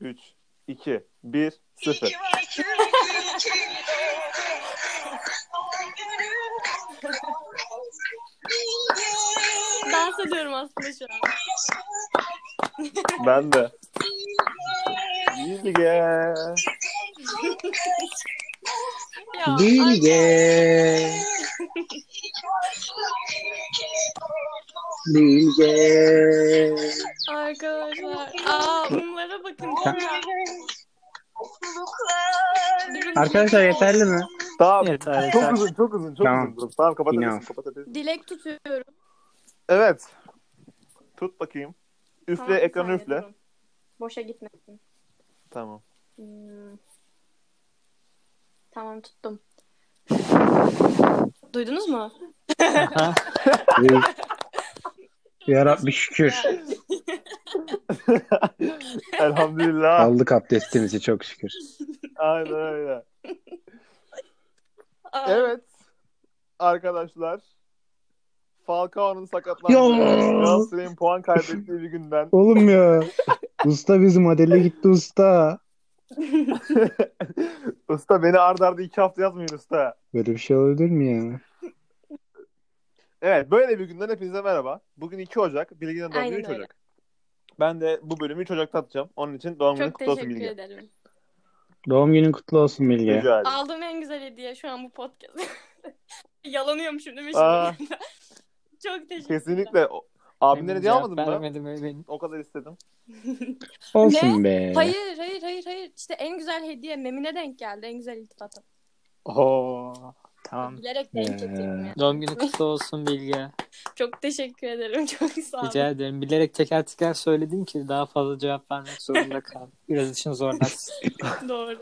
3, 2, 1, 0. Dans ediyorum aslında şu an. Ben de. Bilge. Ya, Bilge. Bilge. Arkadaşlar. Aa bunlara bakın. Durun, Arkadaşlar yeterli mi? Tamam. Yeter, Çok yeter. uzun, çok uzun, çok Tamam. uzun. Tamam kapatabilirsin. Dilek tutuyorum. Evet. Tut bakayım. Üfle, Tamam, bir ekranı saniye üfle. durun. Boşa gitmesin. Tamam. Hmm. Tamam tuttum. Duydunuz mu? Ya Rabbi şükür. Elhamdülillah. Aldık abdestimizi çok şükür. Aynen öyle. Evet. Arkadaşlar. Falcao'nun sakatlandığı. Galatasaray'ın puan kaybettiği bir günden Oğlum ya. Usta bizim modelle gitti usta. usta beni ardarda arda iki hafta yazmayın usta. Böyle bir şey olabilir mi ya? Evet böyle bir günden hepinize merhaba. Bugün 2 Ocak. Bilgi'nin doğum günü Aynen 3 öyle. Ocak. Ben de bu bölümü 3 Ocak'ta atacağım. Onun için doğum günün Çok kutlu olsun teşekkür Bilgi. ederim. Doğum günün kutlu olsun Bilge. Rica ederim. Aldığım en güzel hediye şu an bu podcast. Yalanıyorum şimdi mi Aa. şimdi? Çok teşekkür Kesinlikle. O- Abimlere Benim hediye almadın mı? Vermedim benim. O kadar istedim. Olsun be. Hayır hayır hayır hayır. İşte en güzel hediye Memine denk geldi. En güzel iltifatım. Oo. Tamam. Bilerek denk Ee. getirdim ya. Doğum günü kutlu olsun Bilge. Çok teşekkür ederim. Çok sağ olun. Rica ederim. Bilerek teker teker söyledim ki daha fazla cevap vermek zorunda kaldım. Biraz için zorlarsın. Doğru.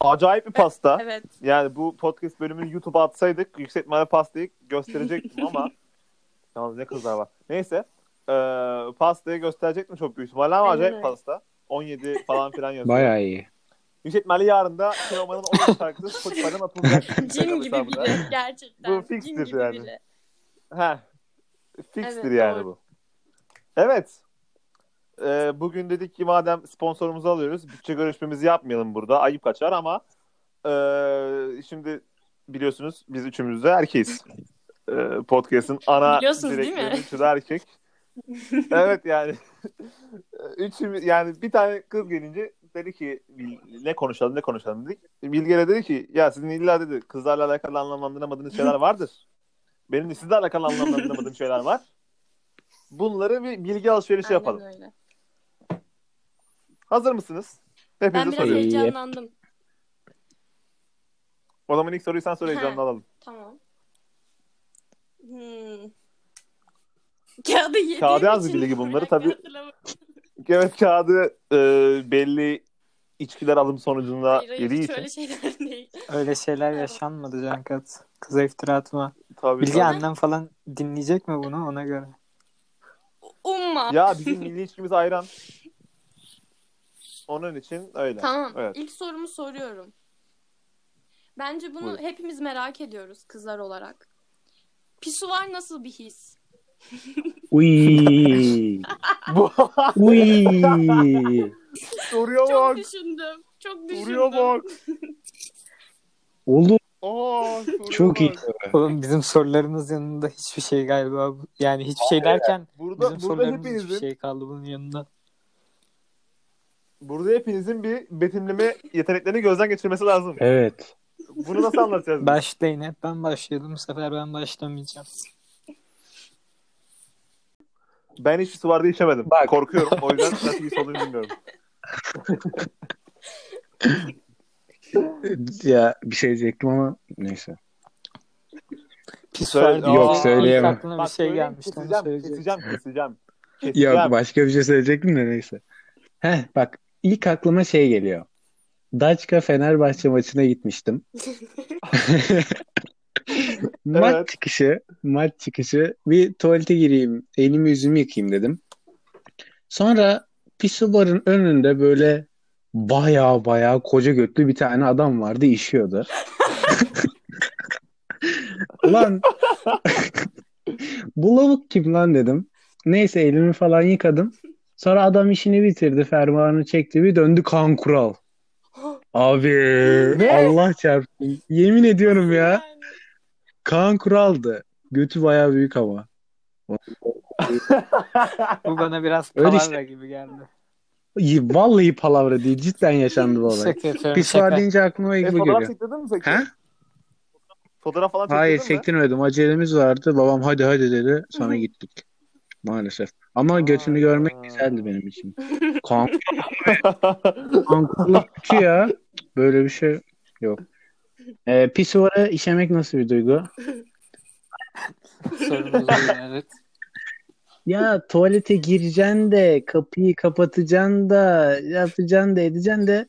Acayip bir pasta. Evet. Yani bu podcast bölümünü YouTube'a atsaydık yüksek ihtimalle pastayı gösterecektim ama yalnız ne kızlar var. Neyse. Ee, pastayı gösterecektim çok büyük ihtimalle ama Aynen acayip öyle. pasta. 17 falan filan yazıyor. Bayağı iyi. Yüksek ihtimalle yarın da Teoman'ın 10 şarkısı Spotify'dan atılacak. Cin gibi biri. Gerçekten. Bu gibi yani. Heh. Fixtir Evet, yani doğru. bu. Evet. Ee, bugün dedik ki madem sponsorumuzu alıyoruz bütçe görüşmemizi yapmayalım burada. Ayıp kaçar ama ee, şimdi biliyorsunuz biz üçümüz de erkeğiz. Ee, podcast'ın ana direktörü de erkek. evet yani. Üçümüz yani bir tane kız gelince dedi ki ne konuşalım ne konuşalım dedik. Bilge'yle dedi ki ya sizin illa dedi kızlarla alakalı anlamlandıramadığınız şeyler vardır. Benim de sizle alakalı anlamlandıramadığım şeyler var. Bunları bir bilgi alışverişi yapalım. Aynen öyle. Hazır mısınız? Hepinize Ben biraz soruyorum. Heyecanlandım. O zaman ilk soruyu sen sor heyecanla alalım. Tamam. Hmm. Kağıdı yediğim Kağıda yaz için bilgi bunları, tabii. Evet kağıdı e, belli içkiler alım sonucunda Hayır hayır yediği hiç için. öyle şeyler değil. Öyle şeyler yaşanmadı Cankat. Kıza iftira atma. Tabii, Bilge tabii. annem falan dinleyecek mi bunu ona göre? Umma. Ya bizim milli içkimiz ayran. Onun için öyle. Tamam. Evet. İlk sorumu soruyorum. Bence bunu Buyur. hepimiz merak ediyoruz kızlar olarak. Pisuvar nasıl bir his? Uy. Bu Uy. soruya Çok bak. düşündüm. Çok düşündüm. Soruya bak. Oğlum Aa, soruya çok iyi. bak. Oğlum bizim sorularımız yanında hiçbir şey galiba. bu- Yani hiçbir şey derken Burada, bizim burada sorularımız hiçbir hepinizin şey kaldı bunun yanında. burada hepinizin bir betimleme yeteneklerini gözden geçirmesi lazım. Evet. Bunu nasıl anlatacağız? Başlayın hep ben başlıyordum. Bu sefer ben başlamayacağım. Ben hiç su vardı içemedim. Bak. Korkuyorum. O yüzden nasıl bir olduğunu bilmiyorum. Ya bir şey diyecektim ama neyse. Pis Söyle- var Yok, söyleyemem. Aklına bir Bak, şey söyleyeyim, gelmişti. onu Keseceğim, söyleyecektim. keseceğim, keseceğim. Keseceğim. Yok başka bir şey söyleyecektim de neyse. Heh bak ilk aklıma şey geliyor. Daçka Fenerbahçe maçına gitmiştim. Maç Evet. çıkışı, maç çıkışı bir tuvalete gireyim, elimi yüzümü yıkayayım dedim. Sonra pisubarın önünde böyle baya baya koca götlü bir tane adam vardı işiyordu. Ulan bu lavuk kim lan dedim. Neyse elimi falan yıkadım. Sonra adam işini bitirdi. Fermuarını çekti. Bir döndü Kaan Kural. Abi Allah çarpsın. Yemin ediyorum ya. Yani. Kaan Kural'dı. Götü bayağı büyük ama. Bu bana biraz palavra işte. gibi geldi. İyi, Vallahi palavra değil. Cidden yaşandı bu olay. Şaka yapıyorum Pis var şaka. deyince aklıma E, bu fotoğraf geliyor. çektirdin mi peki? Ha? Fotoğraf falan çektirdin Hayır mi? çektirmedim. Acelemiz vardı. Babam hadi hadi dedi. Sonra gittik. Maalesef. Ama götünü görmek Aa. güzeldi benim için. Kural kötü ya. Böyle bir şey yok. Ee, pisuvara işemek nasıl bir duygu? Sorumuz değil, evet. Ya tuvalete gireceksin de kapıyı kapatacaksın da yapacaksın da edeceksin de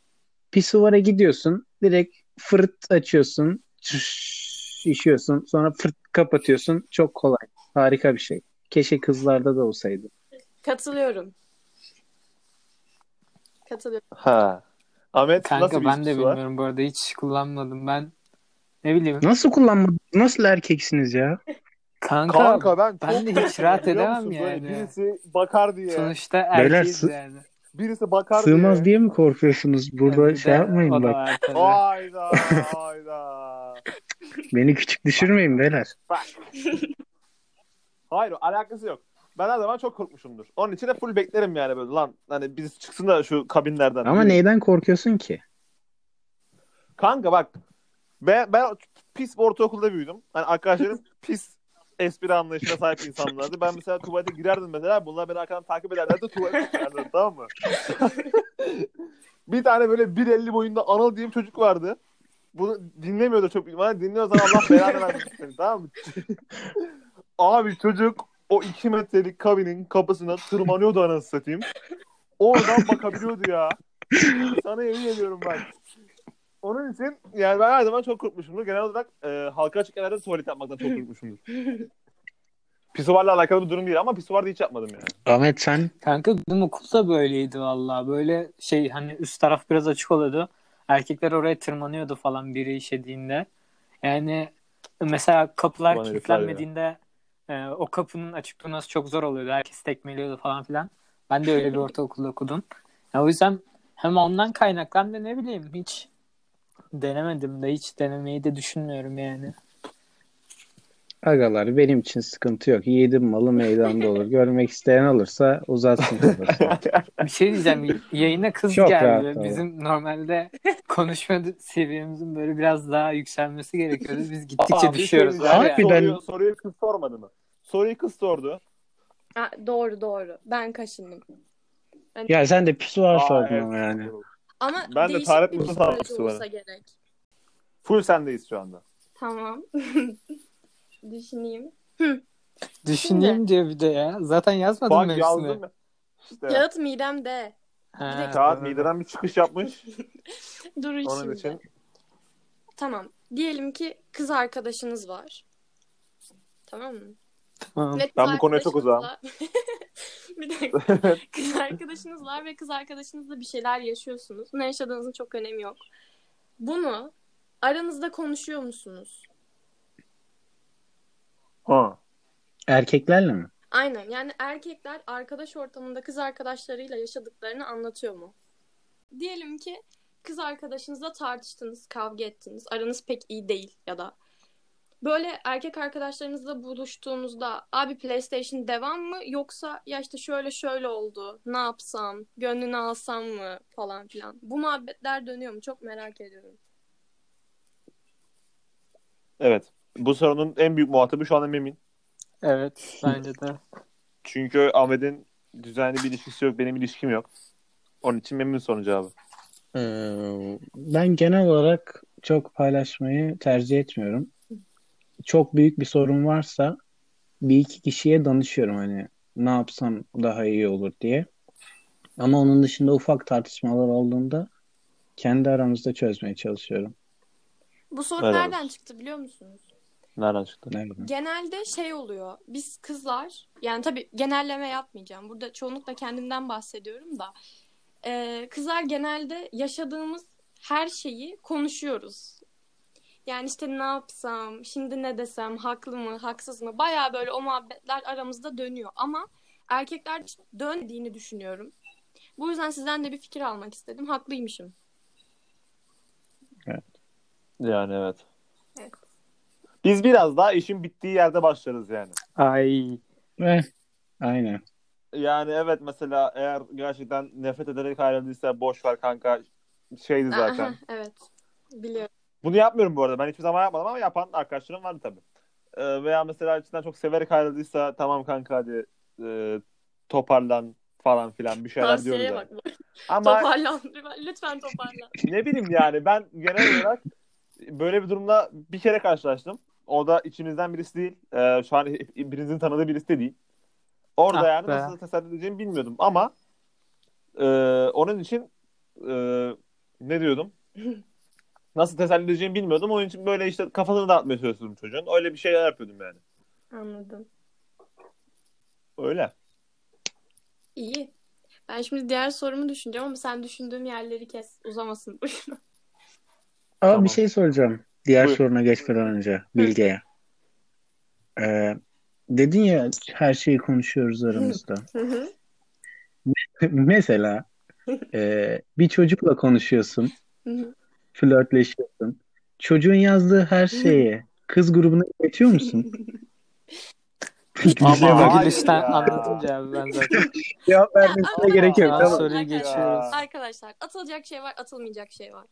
pisuvara gidiyorsun. Direkt fırt açıyorsun. çış, işiyorsun. Sonra fırt kapatıyorsun. Çok kolay. Harika bir şey. Keşke kızlarda da olsaydı. Katılıyorum. Katılıyorum. ha. Ahmet Kanka nasıl bir ben de var? bilmiyorum bu arada hiç kullanmadım ben. Ne bileyim. Nasıl kullanmadınız? Nasıl erkeksiniz ya? Kanka, Kanka ben ben de hiç rahat edemem musun? Böyle yani. Birisi bakar diye. Sonuçta Beyler, erkeğiz sı- yani. Birisi bakar Sığmaz diye. diye mi korkuyorsunuz? Burada de şey yapmayın o da bak. tabii. Hayda hayda. Beni küçük düşürmeyin beyler. Bak. Hayır alakası yok. Ben her zaman çok korkmuşumdur. Onun için de full beklerim yani böyle lan hani biz çıksın da şu kabinlerden. Ama neyden korkuyorsun ki? Kanka bak ben, ben pis bir ortaokulda büyüdüm. Hani arkadaşlarım pis espri anlayışına sahip insanlardı. Ben mesela tuvalete girerdim mesela. Bunlar beni arkadan takip ederlerdi. Tuvalete girerdim tamam mı? bir tane böyle 1.50 boyunda Anıl diye bir çocuk vardı. Bunu dinlemiyordu çok. Bana dinliyorsan Allah belanı versin seni tamam mı? Abi çocuk o 2 metrelik kabinin kapısına tırmanıyordu anasını satayım. Oradan bakabiliyordu ya. Sana yemin ediyorum bak. Onun için yani ben her zaman çok korkmuşumdur. Genel olarak e, halka açık yerlerde tuvalet yapmaktan çok korkmuşumdur. Pisuvarla alakalı bir durum değil ama pisuvarda hiç yapmadım yani. Ahmet sen Kanka bizim okulda böyleydi vallahi. Böyle şey hani üst taraf biraz açık oluyordu. Erkekler oraya tırmanıyordu falan biri işediğinde. Yani mesela kapılar kilitlenmediğinde e, o kapının açık durması çok zor oluyordu. Herkes tekmeliyordu falan filan. Ben de öyle bir ortaokulda okudum. Ya o yüzden hem ondan de ne bileyim hiç denemedim de hiç denemeyi de düşünmüyorum yani. Agalar benim için sıkıntı yok. Yedim malı meydanda olur. Görmek isteyen olursa uzatsın. Bir şey diyeceğim. Yayına kız Çok geldi. Bizim normalde konuşma seviyemizin böyle biraz daha yükselmesi gerekiyordu. Biz gittikçe Aa, şey düşüyoruz. Harbiden- Soruyu, soruyu kız sormadı mı? Soruyu kız sordu. Ha, doğru doğru. Ben kaşındım. ya sen de pisuvar Aa, sordun evet. yani. Ama Ben de Tarık var. olsa gerek. Full sendeyiz şu anda. Tamam. Düşüneyim. Düşüneyim diyor bir de ya. Zaten yazmadım Bak mevsimi. yazdım ya. İşte. Kağıt midemde. Ha. Kağıt doğru. mideden bir çıkış yapmış. Dur Onun şimdi. için. Tamam. Diyelim ki kız arkadaşınız var. Tamam mı? Tamam. Ve Ben bu konuya çok arkadaşınızla- bir dakika. kız arkadaşınız var ve kız arkadaşınızla bir şeyler yaşıyorsunuz. Ne yaşadığınızın çok önemi yok. Bunu aranızda konuşuyor musunuz? Ha. Erkeklerle mi? Aynen. Yani erkekler arkadaş ortamında kız arkadaşlarıyla yaşadıklarını anlatıyor mu? Diyelim ki kız arkadaşınızla tartıştınız, kavga ettiniz. Aranız pek iyi değil ya da böyle erkek arkadaşlarınızla buluştuğunuzda abi PlayStation devam mı yoksa ya işte şöyle şöyle oldu. Ne yapsam? Gönlünü alsam mı falan filan. Bu muhabbetler dönüyor mu? Çok merak ediyorum. Evet. Bu sorunun en büyük muhatabı şu anda Memin. Evet bence de. Çünkü Ahmet'in düzenli bir ilişkisi yok. Benim ilişkim yok. Onun için Memin sorun cevabı. Ee, ben genel olarak çok paylaşmayı tercih etmiyorum. Çok büyük bir sorun varsa bir iki kişiye danışıyorum hani ne yapsam daha iyi olur diye. Ama onun dışında ufak tartışmalar olduğunda kendi aramızda çözmeye çalışıyorum. Bu soru Helal nereden çıktı biliyor musunuz? Nereden çıktı? Ne bileyim. Genelde şey oluyor. Biz kızlar yani tabii genelleme yapmayacağım. Burada çoğunlukla kendimden bahsediyorum da. Ee, kızlar genelde yaşadığımız her şeyi konuşuyoruz. Yani işte ne yapsam, şimdi ne desem, haklı mı, haksız mı? Baya böyle o muhabbetler aramızda dönüyor. Ama erkekler dönmediğini düşünüyorum. Bu yüzden sizden de bir fikir almak istedim. Haklıymışım. Yani evet. Evet. Biz biraz daha işin bittiği yerde başlarız yani. Ay. Eh, aynen. Yani evet mesela eğer gerçekten nefret ederek ayrıldıysa boş ver kanka şeydi zaten. Aha, evet. Biliyorum. Bunu yapmıyorum bu arada. Ben hiçbir zaman yapmadım ama yapan arkadaşlarım vardı tabii. Ee, veya mesela içinden çok severek ayrıldıysa tamam kanka hadi e, toparlan falan filan bir şeyler diyoruz. Tavsiyeye yani. bak. Ama Toparlan. Lütfen toparlan. ne bileyim yani ben genel olarak böyle bir durumla bir kere karşılaştım. O da içinizden birisi değil. Ee, şu an birinizin tanıdığı birisi de değil. Orada Ah yani be. nasıl tesadüf edeceğimi bilmiyordum ama e, onun için e, ne diyordum? Nasıl teselli edeceğimi bilmiyordum. Onun için böyle işte kafasını dağıtmaya çalışıyordum çocuğun. Öyle bir şeyler yapıyordum yani. Anladım. Öyle. İyi. Ben şimdi diğer sorumu düşüneceğim ama sen düşündüğüm yerleri kes. Uzamasın. Ama Tamam. bir şey soracağım. Diğer Buyur. soruna geçmeden önce Bilge'ye. Ee, dedin ya her şeyi konuşuyoruz aramızda. Hı hı. Mesela e, bir çocukla konuşuyorsun, Hı flörtleşiyorsun. Çocuğun yazdığı her şeyi kız grubuna iletiyor musun? Ama Gülüşten ya. anladım cevabı ben zaten. Cevap vermesine gerek yok. Tamam, soruyu geçiyoruz. Arkadaşlar atılacak şey var, atılmayacak şey var.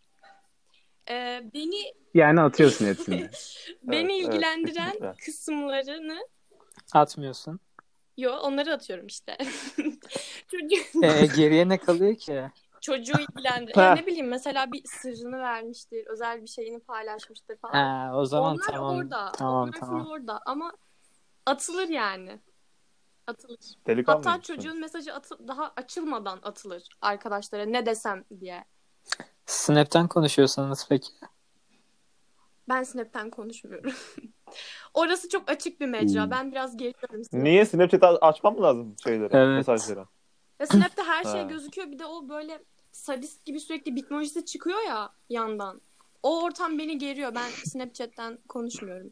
Ee, beni Yani atıyorsun hepsini. beni evet, ilgilendiren kesinlikle. kısımlarını Atmıyorsun. yo onları atıyorum işte. Çocuğu, Ee, geriye ne kalıyor ki? çocuğu ilgilendir. Ya ne bileyim mesela bir sırrını vermiştir, özel bir şeyini paylaşmıştır falan. Ha, o zaman Onlar tamam. orada. Tamam tamam. orada ama atılır yani. Atılır. Delikanlı Hatta mısın? çocuğun mesajı atı- daha açılmadan atılır arkadaşlara ne desem diye. Snap'ten konuşuyorsanız peki. Ben Snap'ten konuşmuyorum. Orası çok açık bir mecra. Hmm. Ben biraz geriyorum. Snap'e. Niye Snapchat'ı açmam mı lazım şeyleri, Evet. mesajları? Ve Snap'te her şey Ha. gözüküyor. Bir de o böyle sadist gibi sürekli bitmojisi çıkıyor ya yandan. O ortam beni geriyor. Ben Snapchat'ten konuşmuyorum.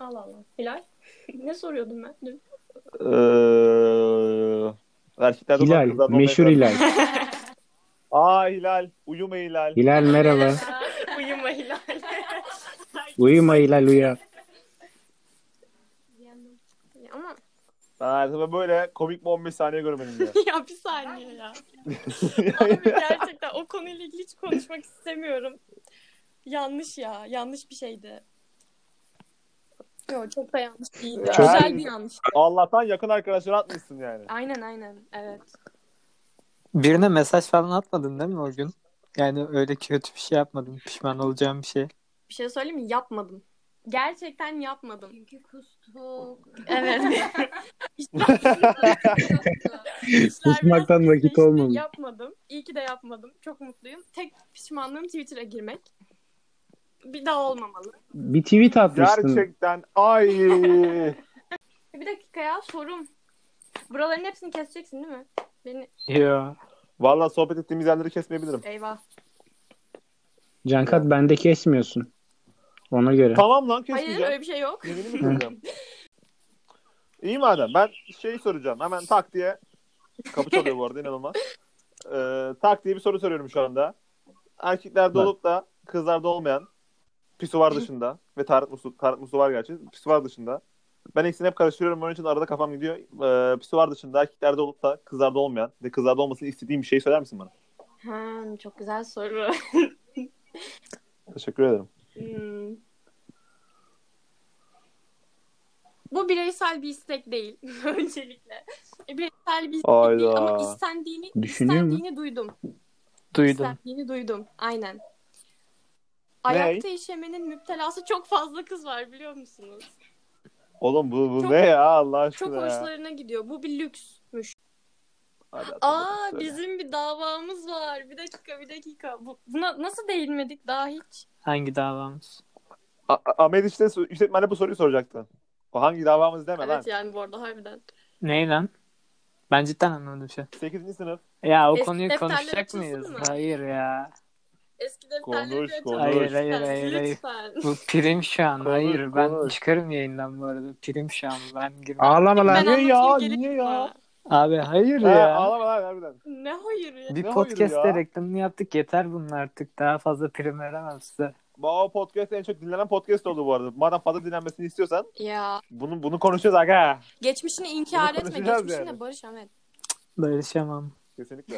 Allah Allah. Hilal? ne soruyordum ben? Dur. Ee, erkekler de olan Hilal, meşhur Hilal. Aa Hilal, uyuma Hilal. Hilal merhaba. Uyuma Hilal. Uyuma Hilal uya. Ama Ben hayatımda böyle komik bir 15 saniye görmedim ya. ya bir saniye ya. Abi gerçekten o konuyla ilgili hiç konuşmak istemiyorum. Yanlış ya. Yanlış bir şeydi. Yok çok da yanlış değil. Ya. Güzel bir yanlış. Allah'tan yakın arkadaşlar atmışsın yani. Aynen aynen. Evet. Birine mesaj falan atmadın değil mi o gün? Yani öyle kötü bir şey yapmadın. Pişman olacağım bir şey. Bir şey söyleyeyim mi? Yapmadım. Gerçekten yapmadım. Çünkü kustuk. Evet. Kusmaktan vakit olmamış. Yapmadım. İyi ki de yapmadım. Çok mutluyum. Tek pişmanlığım Twitter'a girmek. Bir daha olmamalı. Bir tweet atmıştın. Gerçekten ay. Bir dakika ya sorum. Buraların hepsini keseceksin değil mi? Beni Yo. Vallahi sohbet ettiğimiz yerleri kesmeyebilirim. eyvah. Cankat bende kesmiyorsun. Ona göre. Tamam lan Hayır kesmeyeceğim. öyle bir şey yok. Yeminimi kıracağım. İyi madem ben şey soracağım. Hemen tak diye. Kapı çalıyor bu arada inanılmaz. Ee, tak diye bir soru soruyorum şu anda. Erkeklerde olup da kızlarda olmayan pisuvar dışında ve tarat muslu, tarat muslu var gerçi. Pisuvar dışında. Ben ikisini hep karıştırıyorum. Onun için arada kafam gidiyor. Ee, pisuvar dışında erkeklerde olup da kızlarda olmayan ve kızlarda olmasını istediğim bir şey söyler misin bana? Ha, çok güzel soru. Teşekkür ederim. Hmm. Bu bireysel bir istek değil öncelikle. E, Bireysel bir istek Hayda. değil ama istendiğini, Düşünüyor mu? istendiğini duydum. Duydum. İstendiğini duydum. Aynen. Ayakta işemenin müptelası çok fazla kız var biliyor musunuz? Oğlum bu, bu Çok- ne ya Allah aşkına Çok ya. hoşlarına gidiyor. Bu bir lüksmüş. Hadi Aa söyle. bizim bir davamız var. Bir dakika bir dakika. Bu, buna nasıl değinmedik daha hiç? Hangi davamız? A- Ahmet işte işletmene bu soruyu soracaktı. O hangi davamız deme lan. Evet yani bu arada harbiden. Ney lan? Ben cidden anlamadım şu an. 8. sınıf. Ya o Eski konuyu konuşacak mıyız? mı? Hayır ya. Eski defterleri Konuş, konuş. Hayır, hayır, hayır, hayır. Lütfen. Bu prim şu an. Konuş, Hayır ben konuş. çıkarım yayından bu arada. Prim şu an. Ben girmem. Ağlama lan. Ben Niye ya? Niye ya? Abi hayır He, ya. ağlama lan harbiden. Ne hayır ya? Bir Ne podcast'te ya? reklamını yaptık. Yeter bunun artık. Daha fazla prim veremem size. Bu podcast en çok dinlenen podcast oldu bu arada. Madem fazla dinlenmesini istiyorsan Ya bunu bunu konuşacağız aga. geçmişini inkar Bunu etme. Geçmişine yani. barış Ahmet. Barışamam. Kesinlikle.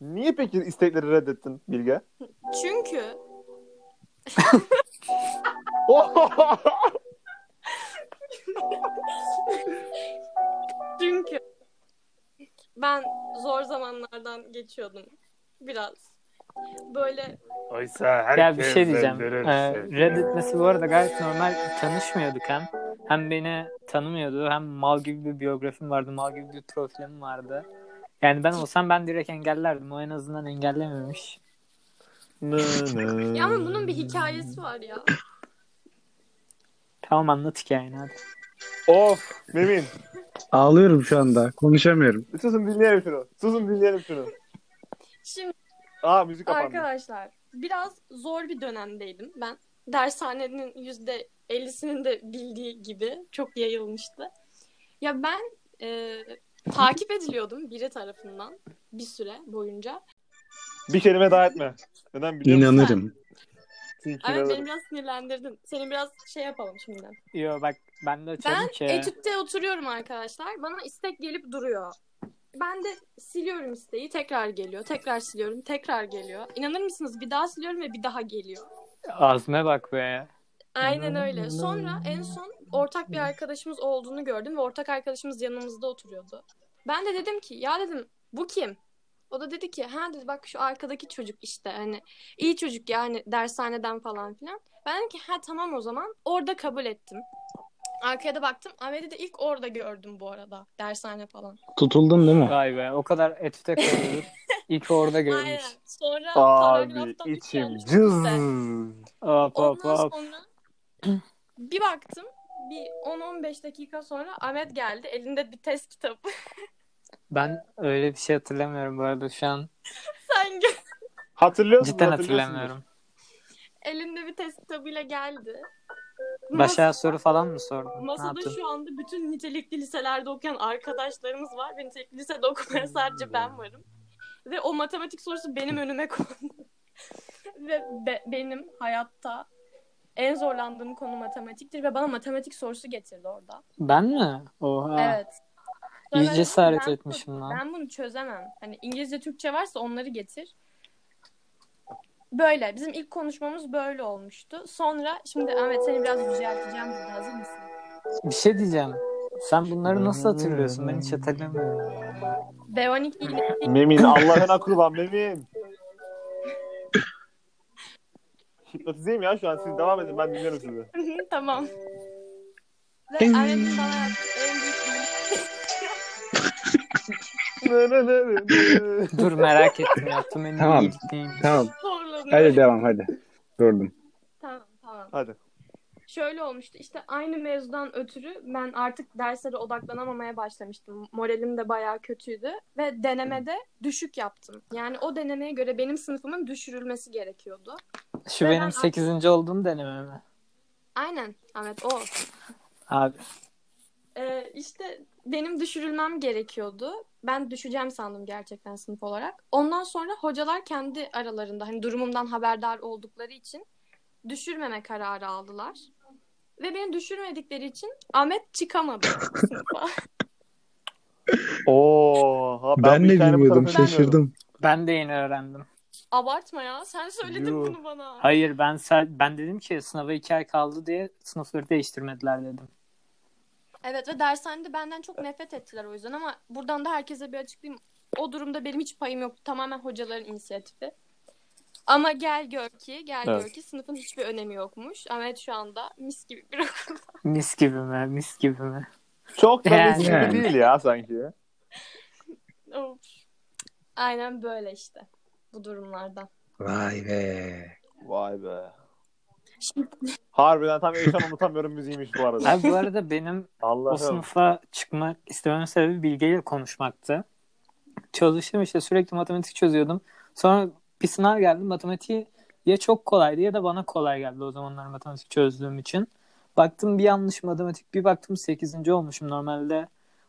Niye peki istekleri reddettin Bilge? Çünkü çünkü ben zor zamanlardan geçiyordum biraz. Böyle Oysa Ya bir şey diyeceğim. Ee, reddetmesi bu arada gayet normal. Tanışmıyorduk hem. Hem beni tanımıyordu hem mal gibi bir biyografim vardı. Mal gibi bir profilim vardı. Yani ben olsam ben direkt engellerdim. O en azından engellememiş. ya ama bunun bir hikayesi var ya. Tamam anlat hikayeni hadi. Of Memin. Ağlıyorum şu anda. Konuşamıyorum. Susun dinleyelim şunu. Susun dinleyelim şunu. Şimdi Aa müzik kapandı. arkadaşlar biraz zor bir dönemdeydim ben. Dershanenin yüzde ellisinin de bildiği gibi çok yayılmıştı. Ya ben e, takip ediliyordum biri tarafından bir süre boyunca. Bir kelime daha etme. Neden biliyor musun? İnanırım. Çünkü Evet inanırım. beni biraz sinirlendirdin. Seni biraz şey yapalım şimdiden. Yo bak ben de açıyorum Ben ki. etütte oturuyorum arkadaşlar. Bana istek gelip duruyor. Ben de siliyorum isteği. Tekrar geliyor. Tekrar siliyorum. Tekrar geliyor. İnanır mısınız? Bir daha siliyorum ve bir daha geliyor. Azme bak be. Aynen öyle. Sonra en son ortak bir arkadaşımız olduğunu gördüm ve ortak arkadaşımız yanımızda oturuyordu. Ben de dedim ki ya dedim bu kim? O da dedi ki ha dedi bak şu arkadaki çocuk işte hani iyi çocuk yani dershaneden falan filan. Ben dedim ki ha tamam o zaman orada kabul ettim. Arkaya da baktım. Ahmet'i de ilk orada gördüm bu arada. Dershane falan. Tutuldun değil mi? Vay be o kadar etüte kalıyorduk. İlk orada görmüş. Aynen. Sonra Abi içim cız. gitti. Hop hop Ondan sonra bir baktım. Bir 10-15 dakika sonra Ahmet geldi. Elinde bir test kitabı. Ben öyle bir şey hatırlamıyorum bu arada şu an. Sen gör. Hatırlıyorsun. Cidden hatırlamıyorum. Elinde bir test kitabıyla geldi. Başka Mas- soru falan mı sordun? Masada şu anda bütün nitelikli liselerde okuyan arkadaşlarımız var. Ve nitelikli lisede okumayan sadece ben varım. Ve o matematik sorusu benim önüme kondu. ve be- benim hayatta en zorlandığım konu matematiktir ve bana matematik sorusu getirdi orada. Ben mi? Oha. Evet. Sonra İyi cesaret ben etmişim bunu- lan. Ben bunu çözemem. Hani İngilizce, Türkçe varsa onları getir. Böyle. Bizim ilk konuşmamız böyle olmuştu. Sonra şimdi Ahmet seni biraz yücelteceğim burada. Hazır mısın? Bir şey diyeceğim. Sen bunları nasıl hatırlıyorsun? Ben hiç hatırlamıyorum. B12 ile Memin Allah'ına kurban Memin. Hipnotizeyim ya şu an siz devam edin ben dinliyorum sizi. tamam. Ve Ahmet'in bana yaptığı en büyük iyilik Dur merak ettim ya. Tüm en Tamam. iyi. Tamam. Hadi devam hadi. Durdum. Tamam tamam. Hadi. Şöyle olmuştu işte aynı mevzudan ötürü ben artık derslere odaklanamamaya başlamıştım. Moralim de bayağı kötüydü ve denemede düşük yaptım. Yani o denemeye göre benim sınıfımın düşürülmesi gerekiyordu. Şu Ve benim ben- 8. olduğum deneme mi? Aynen Ahmet o. Abi. Ee, işte benim düşürülmem gerekiyordu. Ben düşeceğim sandım gerçekten sınıf olarak. Ondan sonra hocalar kendi aralarında hani durumumdan haberdar oldukları için düşürmeme kararı aldılar. Ve beni düşürmedikleri için Ahmet çıkamadı sınıfa. Oo, ha, Ben, hikayenin bu bilmiyordum. Şaşırdım. Ben de yeni öğrendim. Abartma ya. Sen söyledin Yuh. bunu bana. Hayır ben ben dedim ki sınava 2 ay kaldı diye sınıfları değiştirmediler dedim. Evet ve dershanede benden çok nefret ettiler o yüzden ama buradan da herkese bir açıklayayım. O durumda benim hiç payım yoktu. Tamamen hocaların inisiyatifi. Ama gel gör ki, gel Evet. gör ki sınıfın hiçbir önemi yokmuş. Ahmet şu anda mis gibi bir okul. Mis gibi mi? Mis gibi mi? Çok da Yani. mis gibi değil ya sanki. Of. Aynen böyle işte. Bu durumlardan. Vay be. Vay be. Harbiden tam Eyşan unutamıyorum müziğiymiş bu arada. Abi bu arada benim o Allah'ım. sınıfa çıkmak istememin sebebi Bilge ile konuşmaktı. Çalıştım işte sürekli matematik çözüyordum. Sonra bir sınav geldi. Matematiği ya çok kolaydı ya da bana kolay geldi o zamanlar matematik çözdüğüm için. Baktım bir yanlış matematik bir baktım 8. olmuşum. Normalde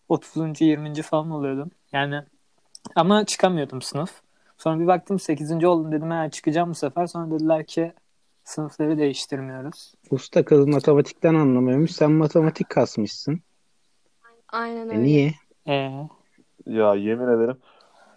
30. 20. falan oluyordum. Yani ama çıkamıyordum sınıf. Sonra bir baktım 8. oldum dedim ha çıkacağım bu sefer. Sonra dediler ki sınıfları değiştirmiyoruz. Usta kız matematikten anlamıyormuş. Sen matematik kasmışsın. Aynen E öyle. niye? Ee, Ya yemin ederim.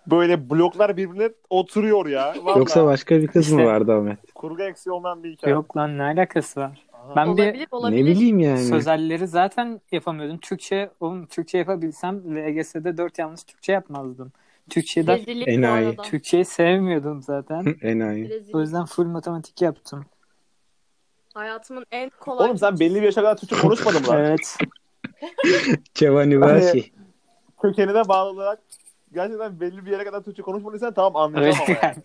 Böyle bloklar birbirine oturuyor ya. Vallahi. Yoksa başka bir kız mı İşte- vardı Ahmet? Kurgu eksiği olmayan bir hikaye. yok lan ne alakası var? Aha. Ben bir Olabilir olabilir. Ne bileyim yani. sözelleri zaten yapamıyordum. Türkçe, oğlum Türkçe yapabilsem LGS'de 4 yanlış Türkçe yapmazdım. Türkçe'de Rezillik bu Enayi. arada. Türkçeyi sevmiyordum zaten. Enayi. Rezillik. O yüzden full matematik yaptım. Hayatımın en kolay Oğlum sen belli bir yaşa kadar Türkçe konuşmadın mı lan? Evet. Çevani Başı. Kökenine bağlı olarak gerçekten belli bir yere kadar Türkçe konuşmadıysan tamam anlayacağım ama. yani.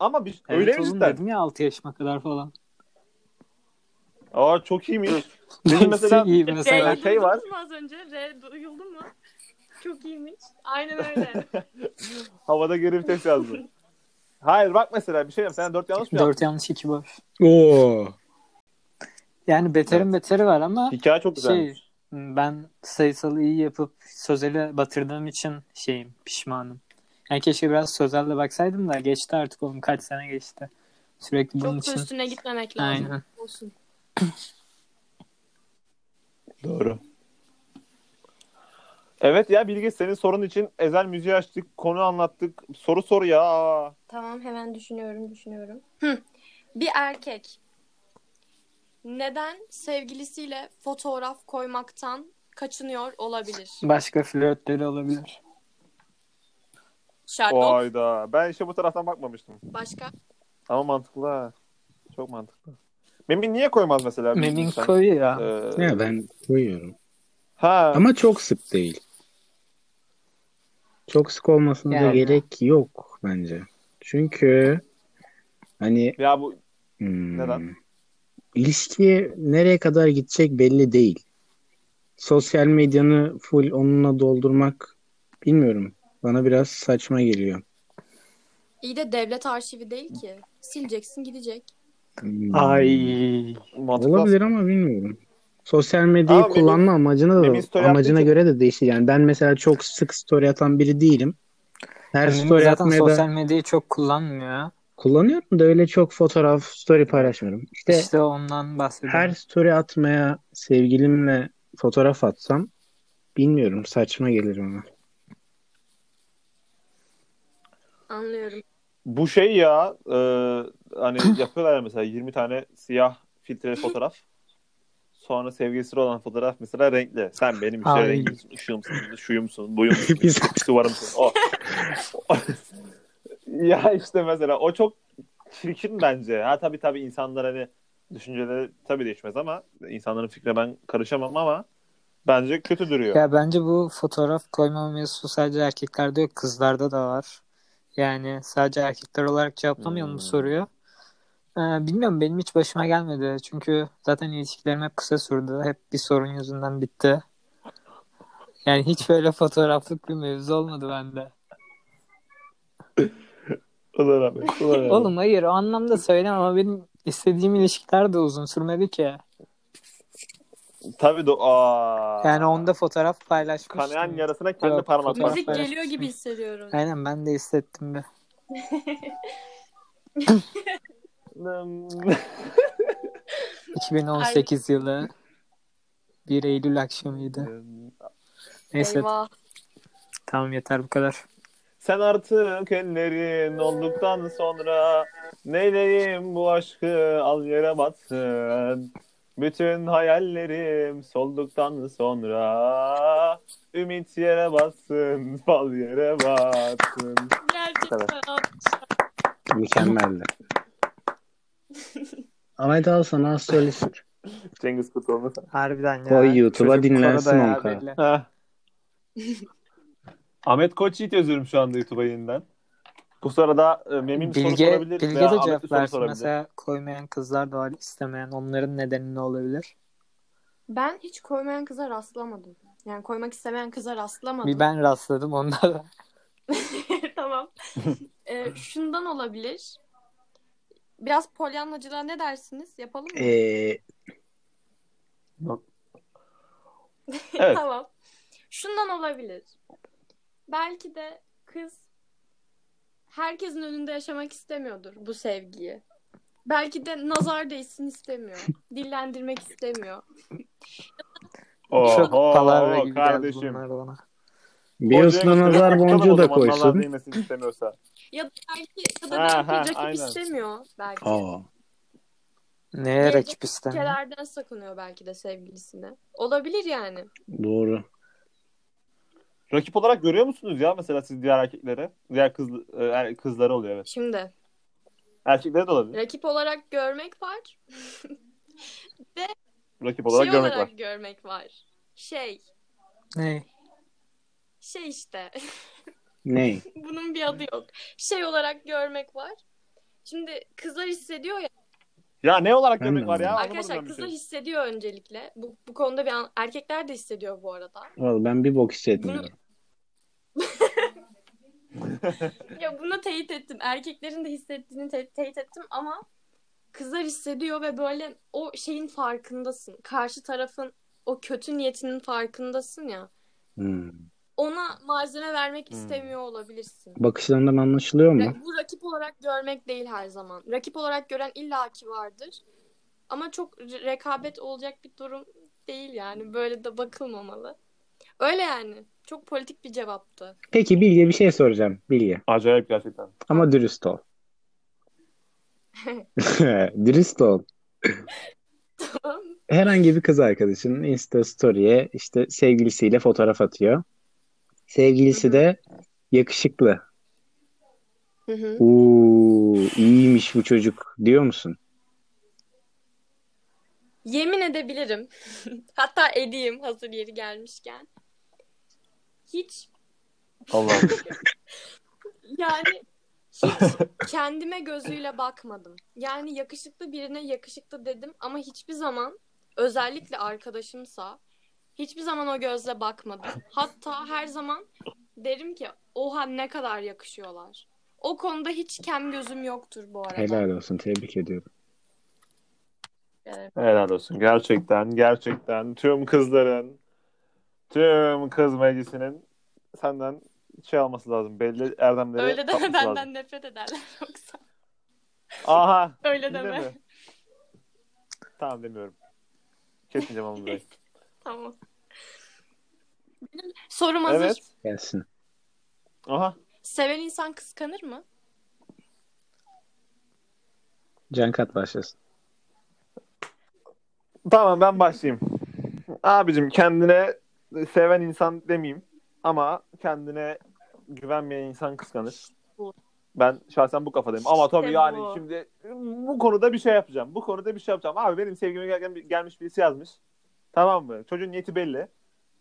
Ama bir, Evet öyle mi cidden? dedim ya 6 yaşıma kadar falan. Aa çok iyiymiş. Benim mesela iyi R'yi mesela. şey var. mu az önce? R duyuldu mu? Çok iyiymiş. Aynen öyle. havada geri vites yazdı. Hayır bak mesela bir şey yap. Sen dört yanlış mı 4 yaptın? yanlış 2 boş. Oo. Yani beterin beteri var ama Hikaye çok şey güzelmiş. Ben sayısalı iyi yapıp sözele batırdığım için şeyim pişmanım. Yani keşke biraz sözelle baksaydım da geçti artık oğlum kaç sene geçti. Sürekli bunun Çok için. üstüne gitmemek lazım. Aynen. Olsun. Doğru. Evet ya Bilge senin sorun için ezel müziği açtık, konu anlattık. Soru sor ya. Tamam hemen düşünüyorum düşünüyorum. Hı. Bir erkek neden sevgilisiyle fotoğraf koymaktan kaçınıyor olabilir? Başka flörtleri olabilir. Sherlock. Hayda. Ben işte bu taraftan bakmamıştım. Başka? Ama mantıklı ha. Çok mantıklı. Memin niye koymaz mesela? Memin koyuyor ya. Ee, Ya ben koyuyorum. ha. Ama çok sık değil. Çok sık olmasına da Yani. gerek yok bence. Çünkü hani Ya bu hmm, Neden? İlişki nereye kadar gidecek belli değil. Sosyal medyanı full onunla doldurmak bilmiyorum. Bana biraz saçma geliyor. İyi de devlet arşivi değil ki. Sileceksin gidecek. Hmm. Ay. Olabilir ama bilmiyorum. Sosyal medyayı Memin- kullanma amacına da amacına göre de değişir. Yani ben mesela çok sık story atan biri değilim. Her Benim story zaten atmaya da sosyal medyayı çok kullanmıyor. Kullanıyorum da öyle çok fotoğraf story paylaşmıyorum. İşte İşte ondan bahsediyorum. her story atmaya sevgilimle fotoğraf atsam bilmiyorum saçma gelir bana. Anlıyorum. Bu şey ya e, hani yapıyorlar ya mesela 20 tane siyah filtreli fotoğraf. Sonra sevgilisi olan fotoğraf mesela renkli. Sen benim işte Ay. rengimsin, ışığımsın, şuyumsun, buyumsun, sıvarımsın. O. ya işte mesela o çok çirkin bence. Ha tabii tabii insanlar hani düşünceleri tabii değişmez ama insanların fikrine ben karışamam ama bence kötü duruyor. Ya bence bu fotoğraf koyma mevzusu sadece erkeklerde yok kızlarda da var. Yani sadece erkekler olarak cevaplamayalım bu Hmm. soruyu. Ee, bilmiyorum benim hiç başıma gelmedi. Çünkü zaten ilişkilerim hep kısa sürdü. Hep bir sorun yüzünden bitti. Yani hiç böyle fotoğraflık bir mevzu olmadı bende. Ulan abi, ulan abi. Oğlum hayır o anlamda söylem ama benim istediğim ilişkiler de uzun sürmedi ki. Tabii de aa. Yani onda fotoğraf paylaşmıştım. Kanayan yarasına kendi Yok, parmak fotoğraf Müzik geliyor gibi hissediyorum. Aynen ben de hissettim bir. 2018 yılı 1 Eylül akşamıydı. Neyse Eyvah. tamam yeter bu kadar. Sen artık ellerin olduktan sonra neyleyim bu aşkı al yere batsın. Bütün hayallerim solduktan sonra ümit yere batsın, bal yere batsın. Gerçekten Mükemmeldi. Ahmet al sana söylesin. Cengiz Kurtoğlu. Harbiden ya. Koy YouTube'a Çocuk dinlensin belli. Ha. Ahmet Koçyiğit yazıyorum şu anda YouTube'a yeniden. Bu sırada e, Memin soru Bilge, sorabilir Bilge veya de Ahmet cevap soru versin. sorabilir. Mesela koymayan kızlar da var istemeyen. Onların nedeni ne olabilir? Ben hiç koymayan kıza rastlamadım. Yani koymak istemeyen kıza rastlamadım. Bir ben rastladım onda da. tamam. Ee, şundan olabilir. Biraz polyanlacılığa ne dersiniz? Yapalım mı? Ee, Evet. tamam. Şundan olabilir. Belki de kız herkesin önünde yaşamak istemiyordur bu sevgiyi. Belki de nazar değsin istemiyor. Dillendirmek istemiyor. Çok Oho, palavra gibi geldi kardeşim. bunlar bana. bir üstüne nazar boncuğu da koysun. Nazar değmesini istemiyorsa. Ya da belki ya da Ha, belki ha, rakip aynen. istemiyor belki. Aa, Neye rakip istemiyor? Ülkelerden sakınıyor belki de sevgilisine. Olabilir yani. doğru. Rakip olarak görüyor musunuz ya mesela siz diğer erkekleri? Diğer kız, e, er- kızları oluyor evet. Şimdi Erkekleri de olabilir. rakip olarak görmek var. Rakip olarak şey görmek olarak var. görmek var. Şey. Ne? Şey işte. Ne? Bunun bir adı yok. Şey olarak görmek var. Şimdi kızlar hissediyor ya. Ya ne olarak Ben de görmek var ya? Arkadaşlar kızlar şey. hissediyor öncelikle. Bu, bu konuda bir an- erkekler de hissediyor bu arada. Vallahi ben bir bok hissetmiyorum. Ya bunu teyit ettim. Erkeklerin de hissettiğini te- teyit ettim ama kızlar hissediyor ve böyle o şeyin farkındasın. Karşı tarafın o kötü niyetinin farkındasın ya. Hmm. Ona malzeme vermek Hmm. istemiyor olabilirsin. Bakışlarından anlaşılıyor mu? Ra- bu rakip olarak görmek değil her zaman. Rakip olarak gören illaki vardır. Ama çok re- rekabet olacak bir durum değil yani. Böyle de bakılmamalı. Öyle yani. Çok politik bir cevaptı. Peki Bilge bir şey soracağım. Bilge. Acayip gerçekten. Ama dürüst ol. dürüst ol. Tamam. Herhangi bir kız arkadaşının Insta Story'e işte sevgilisiyle fotoğraf atıyor. Sevgilisi de yakışıklı. Hı hı. Uuu iyiymiş bu çocuk diyor musun? Yemin edebilirim. Hatta edeyim hazır yeri gelmişken. Hiç Allah'ım. yani hiç kendime gözüyle bakmadım. Yani yakışıklı birine yakışıklı dedim ama hiçbir zaman özellikle arkadaşımsa hiçbir zaman o gözle bakmadım. Hatta her zaman derim ki oha ne kadar yakışıyorlar. O konuda hiç kem gözüm yoktur bu arada. Helal olsun tebrik ediyorum. Evet. Helal olsun. Gerçekten, gerçekten tüm kızların, tüm kız meclisinin senden şey alması lazım. Belli erdemleri Öyle deme benden lazım. nefret ederler yoksa. Aha. Öyle deme. mi? Tamam demiyorum. Kesmeyeceğim onu burayı. Tamam. Benim sorum hazır. Evet. Gelsin. Aha. Seven insan kıskanır mı? Cankat başlasın. Tamam ben başlayayım. Abicim kendine seven insan demeyeyim ama kendine güvenmeyen insan kıskanır. Ben şahsen bu kafadayım. Ama tabii İşte yani bu. şimdi bu konuda bir şey yapacağım. Bu konuda bir şey yapacağım. Abi benim sevgime gel- gelmiş birisi yazmış. Tamam mı? Çocuğun niyeti belli.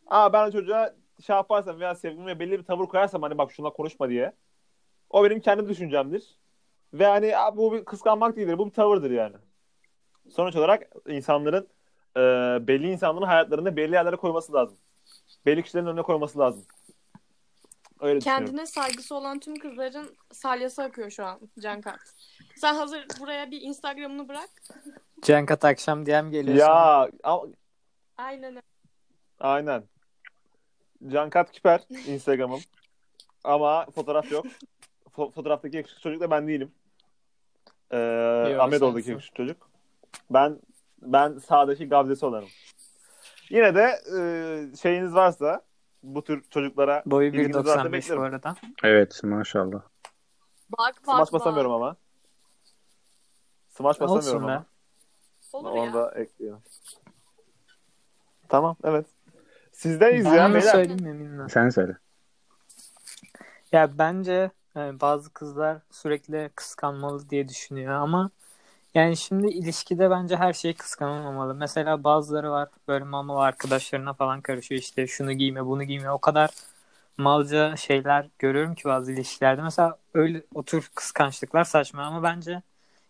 Aa ben o çocuğa şey yaparsam veya sevgime belli bir tavır koyarsam hani bak şuna konuşma diye. O benim kendi düşüncemdir. Ve hani bu bir kıskanmak değildir. Bu bir tavırdır yani. Sonuç olarak insanların e, belli insanların hayatlarında belli yerlere koyması lazım. Belli kişilerin önüne koyması lazım. Öyle düşünüyorum. Kendine saygısı olan tüm kızların salyası akıyor şu an Cankat. Sen hazır buraya bir Instagram'ını bırak. Cenkat akşam DM geliyor sana. Ya a- Aynen öyle. aynen. Cankat Küper Instagram'ım. Ama fotoğraf yok. Fo- fotoğraftaki yakışıklı çocuk da ben değilim. Ee, Yok, Ahmetoğlu'daki sensin. yakışıklı çocuk. Ben ben sağdaki gavdesi olanım. Yine de e, şeyiniz varsa bu tür çocuklara Boyu ilginiz varsa 1.95 bu beklerim. arada. Evet maşallah. Bak bak Smash bak. basamıyorum ama. Smash basamıyorum Olsun be. ama. Olur Onu ya. da ekliyorum. Tamam evet. Sizdeyiz ya Ben beyler. söyleyeyim mi? Sen söyle. Ya bence e, bazı kızlar sürekli kıskanmalı diye düşünüyor ama yani şimdi ilişkide bence her şey kıskanılmamalı. Mesela bazıları var böyle mama arkadaşlarına falan karışıyor işte şunu giyme bunu giyme o kadar malca şeyler görüyorum ki bazı ilişkilerde. Mesela öyle o tür kıskançlıklar saçma ama bence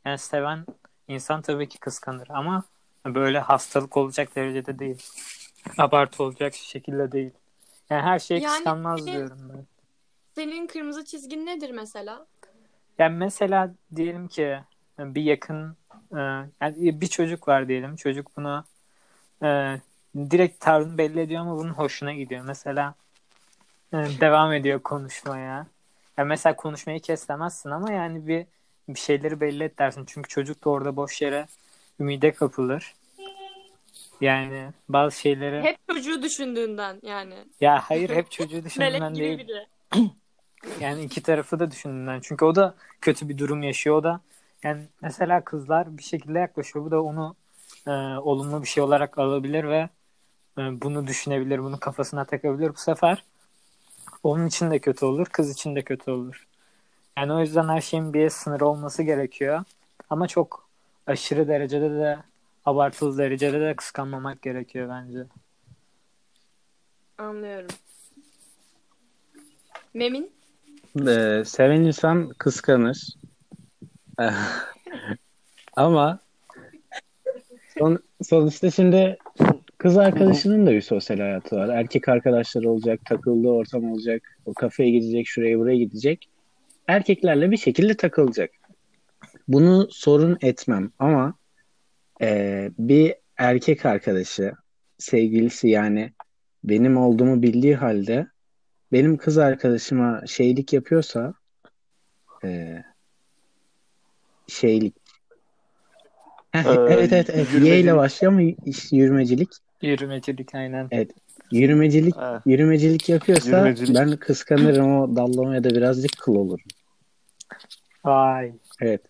yani seven insan tabii ki kıskanır ama böyle hastalık olacak derecede değil. Abartı olacak şekilde değil. Yani her şey Yani kıskanmaz benim- diyorum ben. Senin kırmızı çizgin nedir mesela? Yani mesela diyelim ki bir yakın e, yani bir çocuk var diyelim. Çocuk buna e, direkt tarzını belli ediyor ama bunun hoşuna gidiyor. Mesela e, devam ediyor konuşmaya. Yani mesela konuşmayı kes demezsin ama yani bir bir şeyleri belli et dersin. Çünkü çocuk da orada boş yere ümide kapılır. Yani bazı şeyleri Hep çocuğu düşündüğünden yani. ya hayır hep çocuğu düşündüğünden değil. biri. Yani iki tarafı da düşündüğünden. Çünkü o da kötü bir durum yaşıyor. O da yani mesela kızlar bir şekilde yaklaşıyor. Bu da onu e, olumlu bir şey olarak alabilir ve e, bunu düşünebilir, bunu kafasına takabilir. Bu sefer onun için de kötü olur, kız için de kötü olur. Yani o yüzden her şeyin bir sınırı olması gerekiyor. Ama çok aşırı derecede de abartılı derecede de kıskanmamak gerekiyor bence. Anlıyorum. Memin? Ee, seven insan kıskanır. Ama son, sonuçta şimdi kız arkadaşının da bir sosyal hayatı var. Erkek arkadaşları olacak, takıldığı ortam olacak. O kafeye gidecek, şuraya buraya gidecek. Erkeklerle bir şekilde takılacak. Bunu sorun etmem ama e, bir erkek arkadaşı, sevgilisi yani benim olduğumu bildiği halde benim kız arkadaşıma şeylik yapıyorsa e, şeylik Heh, Ee, evet evet evet Y ile başlıyor y- yürümecilik Yürümecilik aynen. yürümecilik Ha. yürümecilik yapıyorsa Yürümecilik. ben kıskanırım o dallamaya da birazcık kıl olurum. Vay. Evet.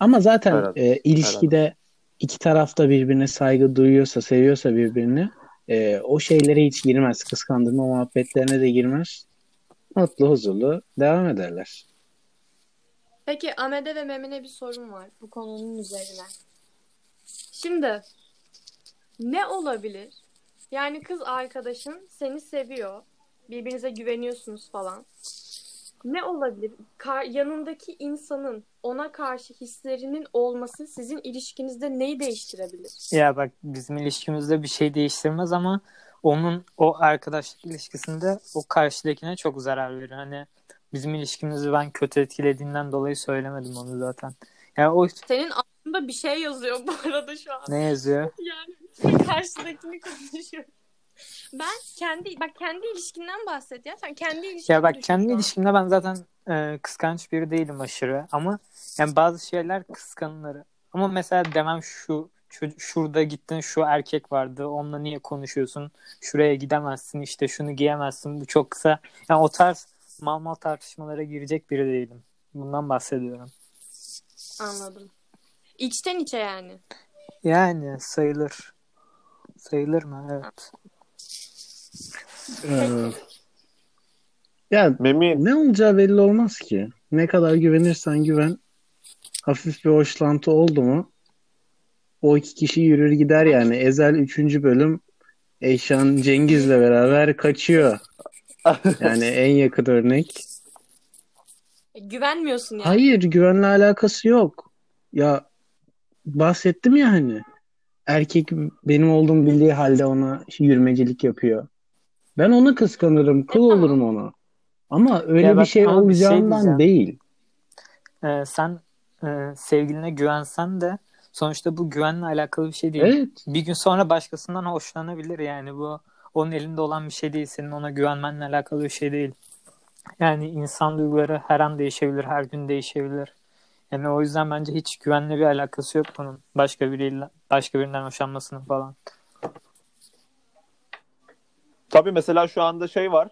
Ama zaten Herhalde. e, ilişkide iki taraf da birbirine saygı duyuyorsa, seviyorsa birbirini e, o şeylere hiç girmez. Kıskandırma muhabbetlerine de girmez. Mutlu, huzurlu devam ederler. Peki Ahmet'e ve Memin'e bir sorum var bu konunun üzerine. Şimdi ne olabilir? Yani kız arkadaşın seni seviyor. Birbirinize güveniyorsunuz falan. Ne olabilir? Kar- yanındaki insanın ona karşı hislerinin olması sizin ilişkinizde neyi değiştirebilir? Ya bak bizim ilişkimizde bir şey değiştirmez ama onun o arkadaşlık ilişkisinde o karşıdakine çok zarar verir. Hani bizim ilişkimizi ben kötü etkilediğinden dolayı söylemedim onu zaten. Yani o Senin aklında bir şey yazıyor bu arada şu an. ne yazıyor? Yani karşıdakini konuşuyor. Ben kendi bak kendi ilişkinden bahset ya. Sen kendi ilişkini Ya bak kendi ilişkimde ben zaten e, kıskanç biri değilim aşırı. Ama yani bazı şeyler kıskanılır. Ama mesela demem şu, şu şurada gittin şu erkek vardı onunla niye konuşuyorsun? Şuraya gidemezsin işte şunu giyemezsin. Bu çok kısa. Yani o tarz mal mal tartışmalara girecek biri değilim. Bundan bahsediyorum. Anladım. İçten içe yani. yani sayılır. Sayılır mı? Evet Ee, ya Memin. ne olacağı belli olmaz ki. Ne kadar güvenirsen güven. Hafif bir hoşlantı oldu mu o iki kişi yürür gider yani. Ezel 3. bölüm Eyşan Cengiz'le beraber kaçıyor. Yani en yakın örnek. E, Güvenmiyorsun yani. Hayır güvenle alakası yok. Ya bahsettim ya hani erkek benim olduğumu bildiği halde ona yürümecilik yapıyor. Ben onu kıskanırım, kıl E, olurum ona. Ama öyle Ya bir bak, şey bir şey olacağından diyeceğim. değil. Ee, sen e, sevgiline güvensen de sonuçta bu güvenle alakalı bir şey değil Evet. bir gün sonra başkasından hoşlanabilir yani bu onun elinde olan bir şey değil senin ona güvenmenle alakalı bir şey değil yani insan duyguları her an değişebilir her gün değişebilir yani o yüzden bence hiç güvenle bir alakası yok bunun başka biriyle başka birinden hoşlanmasının falan Tabii mesela şu anda şey var.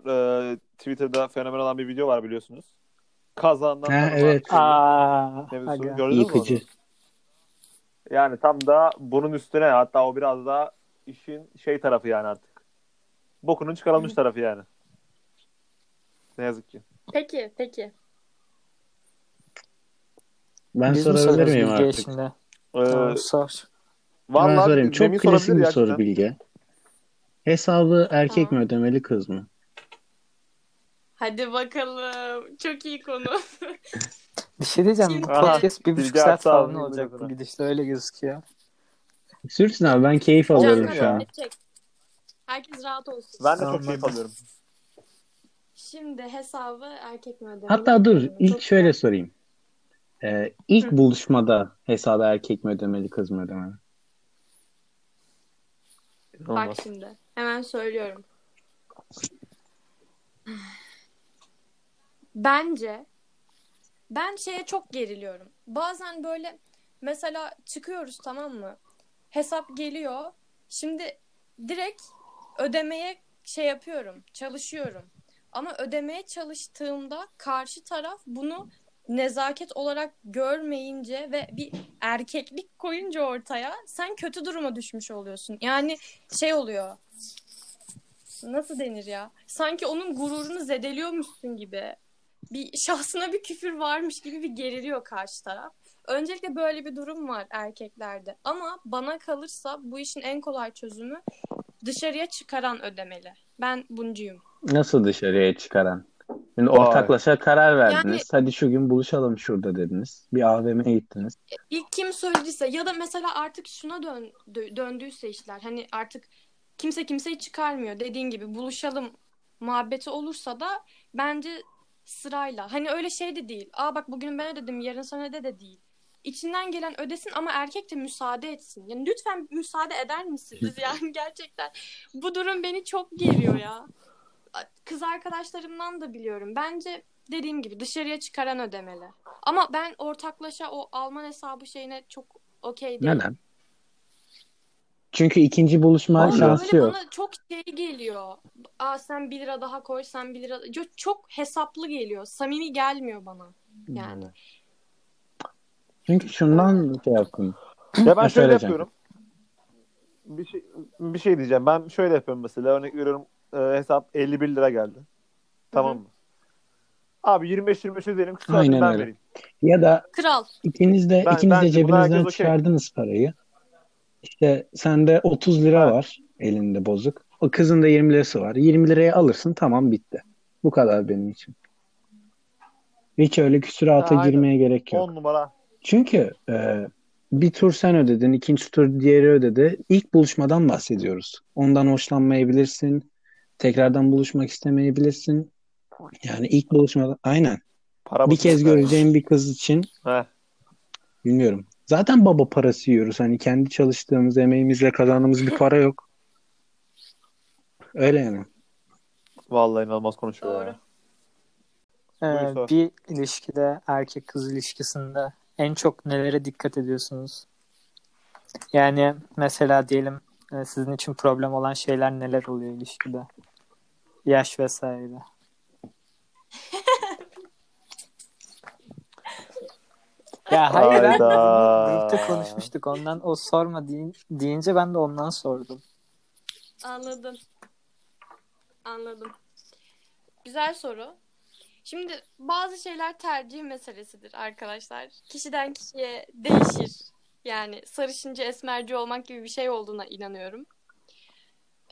e, Twitter'da fenomen olan bir video var biliyorsunuz. Kazandan Ha, evet. Aa. Gördünüz mü Yıkıcı. onu? Yani tam da bunun üstüne hatta o biraz daha işin şey tarafı yani artık. Bokunun çıkarılmış tarafı yani. Ne yazık ki. Peki, peki. Ben Biz sorabilir miyim artık? şimdi? Ee, Tamam, sor. Ben vallahi sorayım. Çok klasik bir soru gerçekten. Bilge. Hesabı erkek mi ödemeli kız mı? Hadi bakalım. Çok iyi konu. Bir şey diyeceğim. Bu podcast bir buçuk saat falan olacak bu bana. gidişle öyle gözüküyor. Sürsün abi ben keyif Alıyorum şu an. Herkes rahat olsun. Ben de Tamam, çok keyif alıyorum. Şimdi hesabı erkek mi ödemeli? Hatta dur Çok ilk şöyle güzel. sorayım. Ee, ilk Hı. buluşmada hesabı erkek mi ödemeli kız mı ödemeli? Bak şimdi. Hemen söylüyorum. Bence ben şeye çok geriliyorum. Bazen böyle mesela çıkıyoruz tamam mı? Hesap geliyor. Şimdi direkt ödemeye şey yapıyorum. Çalışıyorum. Ama ödemeye çalıştığımda karşı taraf bunu nezaket olarak görmeyince ve bir erkeklik koyunca ortaya sen kötü duruma düşmüş oluyorsun. Yani şey oluyor. Nasıl denir ya? Sanki onun gururunu zedeliyormuşsun gibi. Bir şahsına bir küfür varmış gibi bir geriliyor karşı taraf. Öncelikle böyle bir durum var erkeklerde. Ama bana kalırsa bu işin en kolay çözümü dışarıya çıkaran ödemeli. Ben buncuyum. Nasıl dışarıya çıkaran? Şimdi Vay. ortaklaşa karar verdiniz. Yani- Hadi şu gün buluşalım şurada dediniz. Bir AVM'ye gittiniz. İlk kim söylediyse ya da mesela artık şuna dön, dö- döndüyse işler. Hani artık kimse kimseyi çıkarmıyor. Dediğin gibi buluşalım muhabbeti olursa da bence sırayla. Hani öyle şey de değil. Aa bak bugün ben ödedim yarın sen öde de değil. İçinden gelen ödesin ama erkek de müsaade etsin. Yani lütfen müsaade eder misiniz? Yani gerçekten bu durum beni çok geriyor ya. Kız arkadaşlarımdan da biliyorum. Bence dediğim gibi dışarıya çıkaran ödemeli. Ama ben ortaklaşa o Alman hesabı şeyine çok okey değilim. Neden? Çünkü ikinci buluşma Abi, şansı Böyle yok. bana çok şey geliyor. Aa sen 1 lira daha koy, sen 1 lira... Çok, çok hesaplı geliyor. Samimi gelmiyor bana. Yani. Çünkü şundan şey yaptım. Ya ben Ha, şöyle yapıyorum. Bir şey bir şey diyeceğim. Ben şöyle yapıyorum mesela. Örnek veriyorum. E, hesap 51 lira geldi. Tamam mı? Abi 25-25 ödeyelim. Kısa Aynen ben öyle. vereyim. Ya da Kral. ikiniz de Ben- ikiniz de bence buna cebinizden herkes okey. çıkardınız parayı. İşte sende 30 lira Evet. var elinde bozuk. O kızın da 20 lirası var. 20 liraya alırsın tamam bitti. Bu kadar benim için. Hiç öyle küsurata Ha, aynen. girmeye gerek yok. 10 numara. Çünkü e, bir tur sen ödedin, ikinci tur diğeri ödedi. İlk buluşmadan bahsediyoruz. Ondan hoşlanmayabilirsin. Tekrardan buluşmak istemeyebilirsin. Yani ilk buluşmada aynen. Para Bir kez göreceğim bir kız için Heh. bilmiyorum. Zaten baba parası yiyoruz. Hani kendi çalıştığımız, emeğimizle kazandığımız bir para yok. Öyle yani. Vallahi inanılmaz konuşuyor Doğru. ya. Ee, Buyur bir ilişkide erkek kız ilişkisinde en çok nelere dikkat ediyorsunuz? Yani mesela diyelim sizin için problem olan şeyler neler oluyor ilişkide? Yaş vesaire. Ya hayır grupta konuşmuştuk. Ondan o sorma deyin- deyince ben de ondan sordum. Anladım. Anladım. Güzel soru. Şimdi bazı şeyler tercih meselesidir arkadaşlar. Kişiden kişiye değişir. Yani sarışıncı esmerci olmak gibi bir şey olduğuna inanıyorum.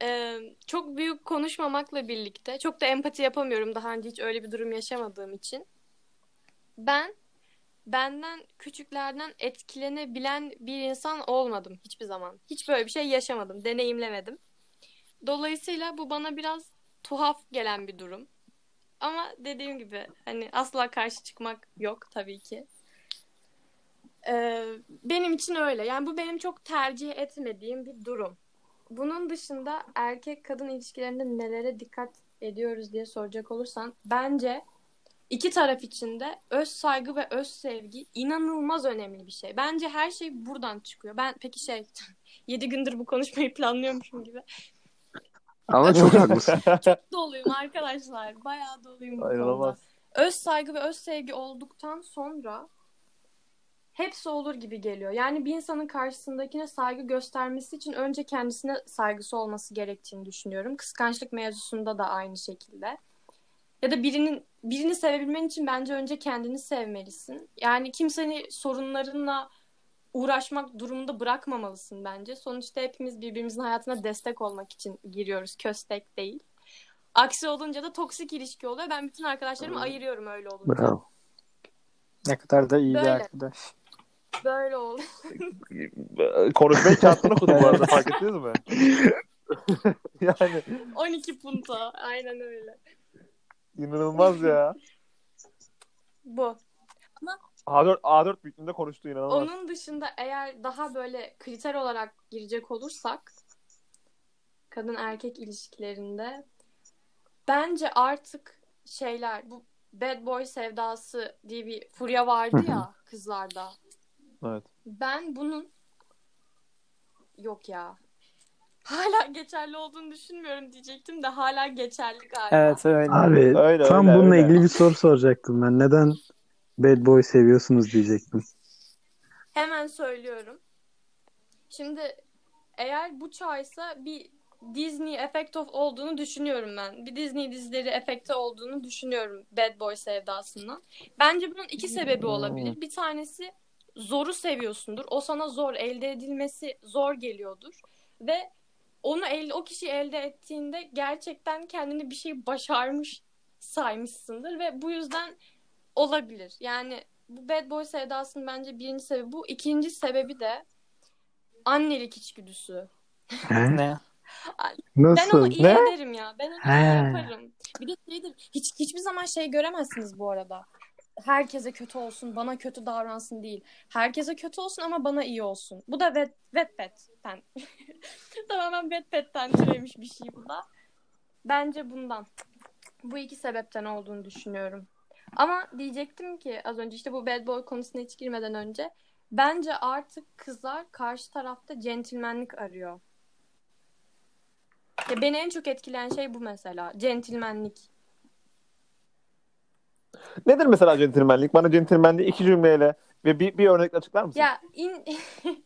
Ee, çok büyük konuşmamakla birlikte çok da empati yapamıyorum daha önce hiç öyle bir durum yaşamadığım için. Ben benden küçüklerden etkilenebilen bir insan olmadım hiçbir zaman. Hiç böyle bir şey yaşamadım, deneyimlemedim. Dolayısıyla bu bana biraz tuhaf gelen bir durum. Ama dediğim gibi hani asla karşı çıkmak yok tabii ki. Ee, benim için öyle. Yani bu benim çok tercih etmediğim bir durum. Bunun dışında erkek kadın ilişkilerinde nelere dikkat ediyoruz diye soracak olursan bence iki taraf için de öz saygı ve öz sevgi inanılmaz önemli bir şey. Bence her şey buradan çıkıyor. Ben peki şey 7 gündür bu konuşmayı planlıyormuşum gibi. Ama çok haklısın. Doluyum arkadaşlar. Bayağı doluyum bu konuda. İnanılmaz. Öz saygı ve öz sevgi olduktan sonra hepsi olur gibi geliyor. Yani bir insanın karşısındakine saygı göstermesi için önce kendisine saygısı olması gerektiğini düşünüyorum. Kıskançlık mevzusunda da aynı şekilde. Ya da birinin birini sevebilmen için bence önce kendini sevmelisin. Yani kimsenin sorunlarınla uğraşmak durumunda bırakmamalısın bence. Sonuçta hepimiz birbirimizin hayatına destek olmak için giriyoruz. Köstek değil. Aksi olunca da toksik ilişki oluyor. Ben bütün arkadaşlarımı ayırıyorum öyle olunca. Bravo. Ne kadar da iyi Böyle. bir arkadaş. Böyle oldu. Konuşmayı kağıttan okudum bu arada fark ettiniz mi? yani 12 punto. Aynen öyle. İnanılmaz ya. Bu. A4 A4 büyüklüğünde konuştu inanılmaz. Onun dışında eğer daha böyle kriter olarak girecek olursak kadın erkek ilişkilerinde bence artık şeyler bu bad boy sevdası diye bir furya vardı ya kızlarda. Evet. Ben bunun yok ya. Hala geçerli olduğunu düşünmüyorum diyecektim de hala geçerli galiba. Evet öyle. Abi Öyle, tam öyle, bununla öyle. ilgili bir soru soracaktım ben. Neden Bad Boy seviyorsunuz diyecektim. Hemen söylüyorum. Şimdi eğer bu çağysa bir Disney efekt of olduğunu düşünüyorum ben. Bir Disney dizileri efekte olduğunu düşünüyorum Bad Boy sevdasından. Bence bunun iki sebebi olabilir. Bir tanesi zoru seviyorsundur. O sana zor elde edilmesi zor geliyordur ve onu el, o kişi elde ettiğinde gerçekten kendini bir şey başarmış saymışsındır ve bu yüzden olabilir. Yani bu bad boy sevdasının bence birinci sebebi bu. İkinci sebebi de annelik içgüdüsü. Ne? Ben Nasıl? onu iyi Ne? ederim ya. Ben onu He. yaparım. Bir de şeydir. Hiç, hiçbir zaman şey göremezsiniz bu arada. Herkese kötü olsun, bana kötü davransın değil. Herkese kötü olsun ama bana iyi olsun. Bu da vet, Wattpad'den. Tamamen Wattpad'den türemiş bir şey bu da. Bence bundan. Bu iki sebepten olduğunu düşünüyorum. Ama diyecektim ki az önce işte bu bad boy konusuna hiç girmeden önce bence artık kızlar karşı tarafta centilmenlik arıyor. Ya beni en çok etkileyen şey bu mesela. Centilmenlik. Nedir mesela centilmenlik? Bana centilmenliği iki cümleyle ve bir, bir örnekle açıklar mısın? Ya in...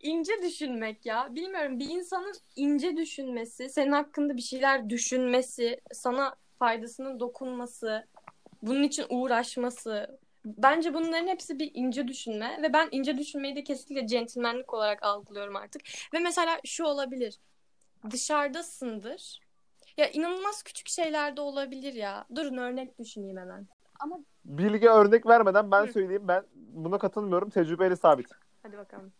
ince düşünmek ya. Bilmiyorum bir insanın ince düşünmesi, senin hakkında bir şeyler düşünmesi, sana faydasının dokunması, bunun için uğraşması. Bence bunların hepsi bir ince düşünme ve ben ince düşünmeyi de kesinlikle centilmenlik olarak algılıyorum artık. Ve mesela şu olabilir. Dışarıdasındır. Ya inanılmaz küçük şeyler de olabilir ya. Durun örnek düşüneyim hemen. Ama Bilge örnek vermeden ben Hı. söyleyeyim. Ben buna katılmıyorum. Tecrübeyle sabit. hadi bakalım.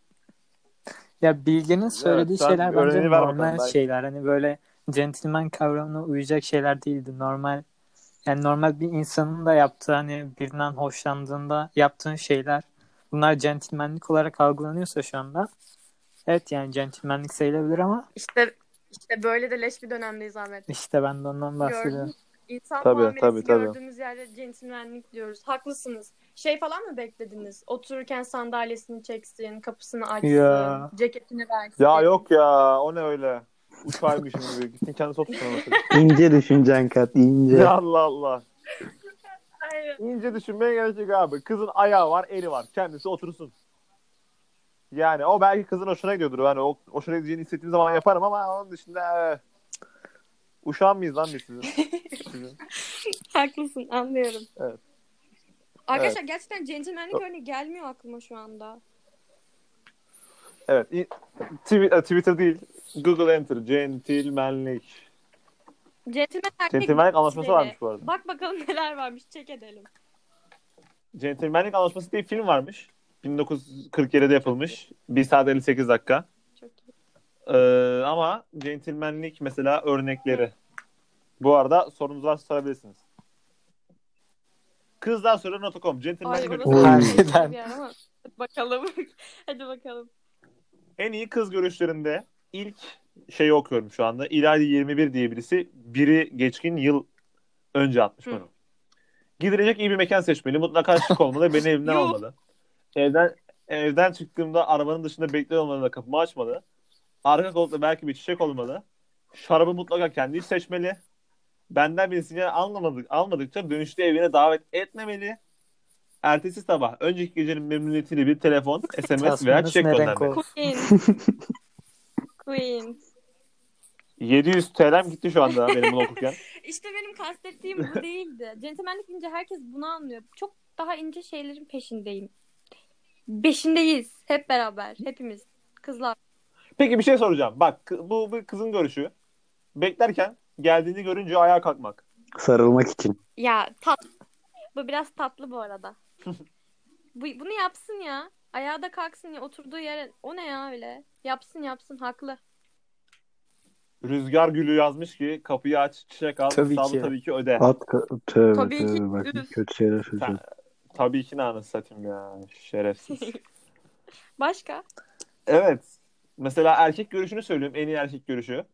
Ya Bilge'nin söylediği sen şeyler bence bakalım, normal şeyler. Hani böyle gentleman kavramına uyacak şeyler değildi. Normal yani normal bir insanın da yaptığı hani birinden hoşlandığında yaptığın şeyler bunlar gentlemanlik olarak algılanıyorsa şu anda evet yani gentlemanlik sayılabilir ama İşte işte böyle de leş bir dönemdeyiz Ahmet. işte ben de ondan bahsediyorum. İnsan Tabii, muamelesi tabii, tabii. gördüğümüz yerde centilmenlik diyoruz. Haklısınız. Şey falan mı beklediniz? Otururken sandalyesini çeksin, kapısını açsın, Ya. ceketini versin. Ya yok ya o ne öyle. Uçağıymışım gibi. Gittin kendisi otursun. İnce düşüneceksin kat ince. Ya Allah Allah. Hayır. İnce düşünmeye gerek yok abi. Kızın ayağı var, eli var. Kendisi otursun. Yani o belki kızın hoşuna gidiyordur. Yani o hoşuna gideceğini hissettiğim zaman yaparım ama onun dışında e, mıyız lan biz sizin? Sizin. Haklısın, anlıyorum. Evet. Arkadaşlar gerçekten centilmenlik örneği gelmiyor aklıma şu anda. Evet. i- Twi- e, Twitter değil. Google Enter. Centilmenlik. Centilmen erkek Centilmenlik anlaşması ilişkileri. varmış bu arada. Bak bakalım neler varmış. Çek edelim. Centilmenlik Anlaşması diye film varmış. 1947'de yapılmış. 1 saat 58 dakika. Çok iyi. Ee, ama centilmenlik mesela örnekleri. Bu arada sorunuz varsa sorabilirsiniz. Centilmenlik Oy. harbiden bir yer ama. Hadi bakalım. Hadi bakalım. En iyi kız görüşlerinde ilk şeyi okuyorum şu anda. İlayda 21 diye birisi biri geçkin yıl önce atmış bunu. Gidilecek iyi bir mekan seçmeli. Mutlaka şık olmalı. Beni evimden almalı. Evden evden çıktığımda arabanın dışında bekliyor olmalı da kapımı açmalı. Arka koltukta belki bir çiçek olmalı. Şarabı mutlaka kendi seçmeli. Benden bir sinyal almadık, almadıkça dönüşte evine davet etmemeli. Ertesi sabah önceki gecenin memnuniyetiyle bir telefon, SMS veya çiçek göndermeli. Queen. Queen. 700 TL'm gitti şu anda benim bunu okurken. İşte benim kastettiğim bu değildi. Centilmenlik deyince herkes bunu anlıyor. Çok daha ince şeylerin peşindeyim. Beşindeyiz. Hep beraber. Hepimiz. Kızlar. Peki bir şey soracağım. Bak bu bir kızın görüşü. Beklerken geldiğini görünce ayağa kalkmak. Sarılmak için. Ya tat. Bu biraz tatlı bu arada. bu, bunu yapsın ya. Ayağa da kalksın ya. Oturduğu yere. O ne ya öyle? Yapsın yapsın. Haklı. Rüzgar Gülü yazmış ki kapıyı aç çiçek al Tabii ki. tabii ki öde. At tövbe Tabii ki tövbe bak düz. kötü şeyler söyleyeceğim. Tabii ki anasını satayım ya şerefsiz. Başka? evet. Mesela erkek görüşünü söyleyeyim en iyi erkek görüşü.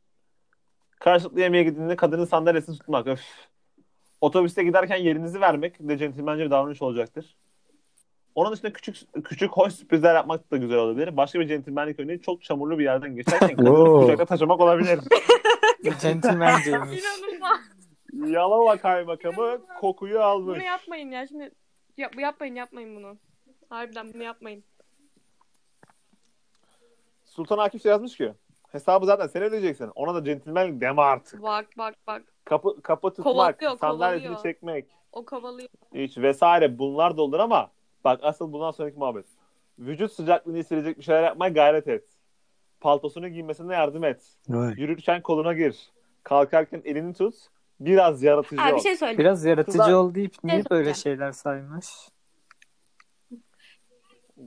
Karşılıklı yemeğe gittiğinde kadının sandalyesini tutmak. Öf. Otobüste giderken yerinizi vermek de centilmence bir davranış olacaktır. Onun dışında küçük küçük hoş sürprizler yapmak da güzel olabilir. Başka bir centilmenlik örneği çok çamurlu bir yerden geçerken kadını kucakta taşımak olabilir. Centilmenceymiş. İnanılmaz. Yalova kaymakamı kokuyu almış. Bunu yapmayın ya şimdi. Yap, yapmayın yapmayın bunu. Harbiden bunu yapmayın. Sultan Akif şey yazmış ki hesabı zaten sen ödeyeceksin. Ona da centilmenlik deme artık. Bak bak bak. Kapı, kapı tutmak, Kovalıyor, sandalyesini kovalıyor. çekmek, O kovalıyor. hiç vesaire bunlar da olur ama bak asıl bundan sonraki muhabbet. Vücut sıcaklığını hissedecek bir şeyler yapmaya gayret et. Paltosunu giymesine yardım et. Vay. Yürürken koluna gir. Kalkarken elini tut. Biraz yaratıcı Abi ol. bir şey. Biraz yaratıcı Kızlar- ol deyip niye Şey böyle şeyler saymış?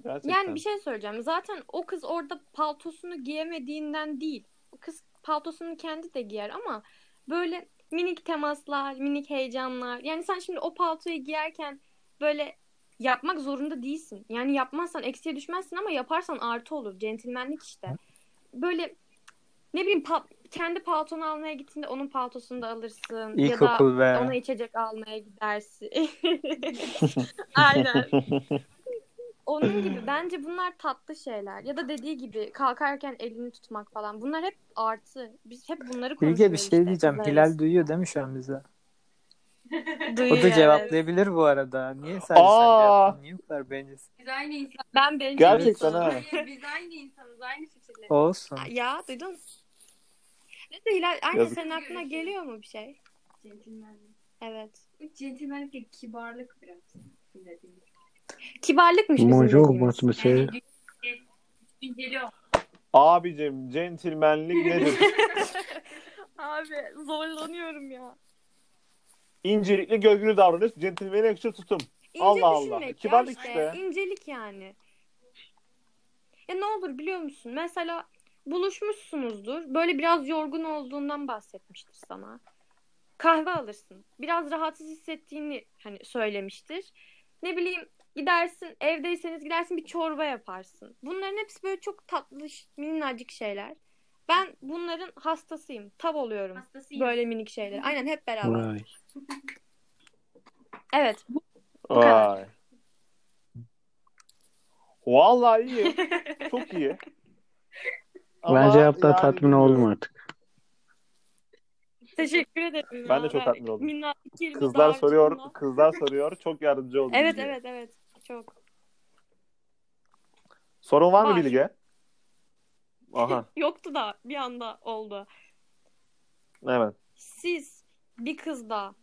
Gerçekten. Yani bir şey söyleyeceğim. Zaten o kız orada paltosunu giyemediğinden değil. O kız paltosunu kendi de giyer ama böyle minik temaslar, minik heyecanlar. Yani sen şimdi o paltoyu giyerken böyle yapmak zorunda değilsin. Yani yapmazsan eksiye düşmezsin ama yaparsan artı olur. Centilmenlik işte. Böyle ne bileyim pa- kendi paltonu almaya gittiğinde onun paltosunu da alırsın. ya da İlkokul be. ona içecek almaya gidersin. Aynen. Onun gibi bence bunlar tatlı şeyler. Ya da dediği gibi kalkarken elini tutmak falan. Bunlar hep artı. Biz hep bunları konuşuyoruz. Bilge bir şey işte, diyeceğim. kızlar Hilal duyuyor değil mi şu an bize? Duyuyor, O da evet. cevaplayabilir bu arada. Niye sadece sen Aa! yaptın? Niye bu kadar bencilsin? Biz aynı insan. Ben bencil Gerçekten ha. Biz aynı insanız. Aynı fikirler. Olsun. Ya duydun. Neyse Hilal aynı Yazık. senin aklına geliyor mu bir şey? Centilmenlik. Evet. Bu centilmenlik değil, kibarlık biraz. Dediğim. Kibarlıkmış bizim Mojo dediğimiz. olmaz mı şey? Yani düşünceli ol. Abicim centilmenlik nedir? Abi zorlanıyorum ya. İncelikli gölgülü davranış, centilmene yakışır tutum. İnce Allah Allah. düşünmek Kibarlık ya işte. İncelik yani. Ya ne olur biliyor musun? Mesela buluşmuşsunuzdur. Böyle biraz yorgun olduğundan bahsetmiştir sana. Kahve alırsın. Biraz rahatsız hissettiğini hani söylemiştir. Ne bileyim gidersin evdeyseniz gidersin bir çorba yaparsın. Bunların hepsi böyle çok tatlı minnacık şeyler. Ben bunların hastasıyım. Tav oluyorum. Hastasıyım. Böyle minik şeyler. Aynen hep beraber. Vay. Evet. Bu kadar. Vay. Vallahi iyi. Çok iyi. Ama Bence yaptığı yani tatmin oldum artık. Teşekkür ederim. Ben ya. de çok tatmin oldum. Kelime Kızlar soruyor, dağarcığımla. kızlar soruyor. Çok yardımcı oldun. Evet Bilge. evet evet. Çok. Sorun var mı Var. Bilge? Aha, Yoktu da bir anda oldu. evet. Siz bir kızda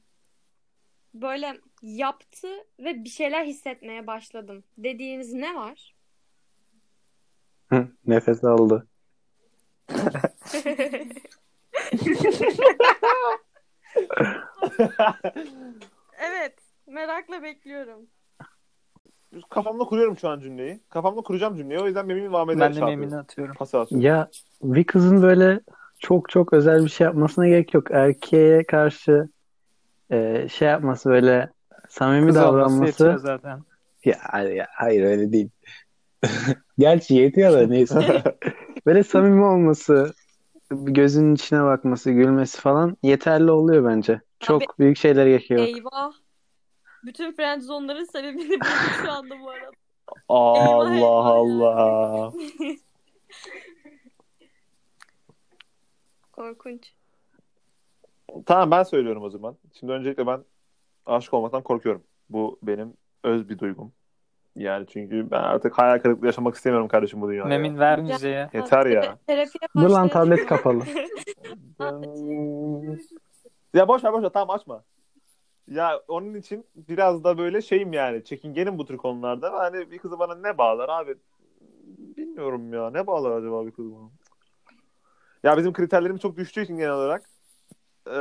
böyle yaptı ve bir şeyler hissetmeye başladım dediğiniz ne var? Hı, Nefes aldı. Evet. Merakla bekliyorum. Kafamda kuruyorum şu an cümleyi. Kafamda kuracağım cümleyi. O yüzden Memimi Muhammed'e Ben de şey yapıyorum. memini atıyorum. Pas atıyorum. Ya bir kızın böyle çok çok özel bir şey yapmasına gerek yok. Erkeğe karşı e, şey yapması böyle samimi Kız olması davranması. zaten. Ya, ya hayır öyle değil. Gerçi yetiyor da neyse. Böyle samimi olması, gözünün içine bakması, gülmesi falan yeterli oluyor bence. Çok büyük şeyler yaşıyor. Eyvah. Bütün friendzone'ların sebebini buldum şu anda bu arada. Allah eyvah. Allah. Korkunç. Tamam ben söylüyorum o zaman. Şimdi öncelikle ben aşık olmaktan korkuyorum. Bu benim öz bir duygum. Yani çünkü ben artık hayal kırıklığı yaşamak istemiyorum kardeşim bu dünyada. Memin ver müziğe. Yeter ya. Terapiye Dur lan başlayalım. tablet kapalı. ya boş ver boş ver tamam açma. Ya onun için biraz da böyle şeyim yani çekingenim bu tür konularda. Hani bir kızı bana ne bağlar abi? Bilmiyorum ya. Ne bağlar acaba bir kız bana? Ya bizim kriterlerimiz çok düştüğü için genel olarak e,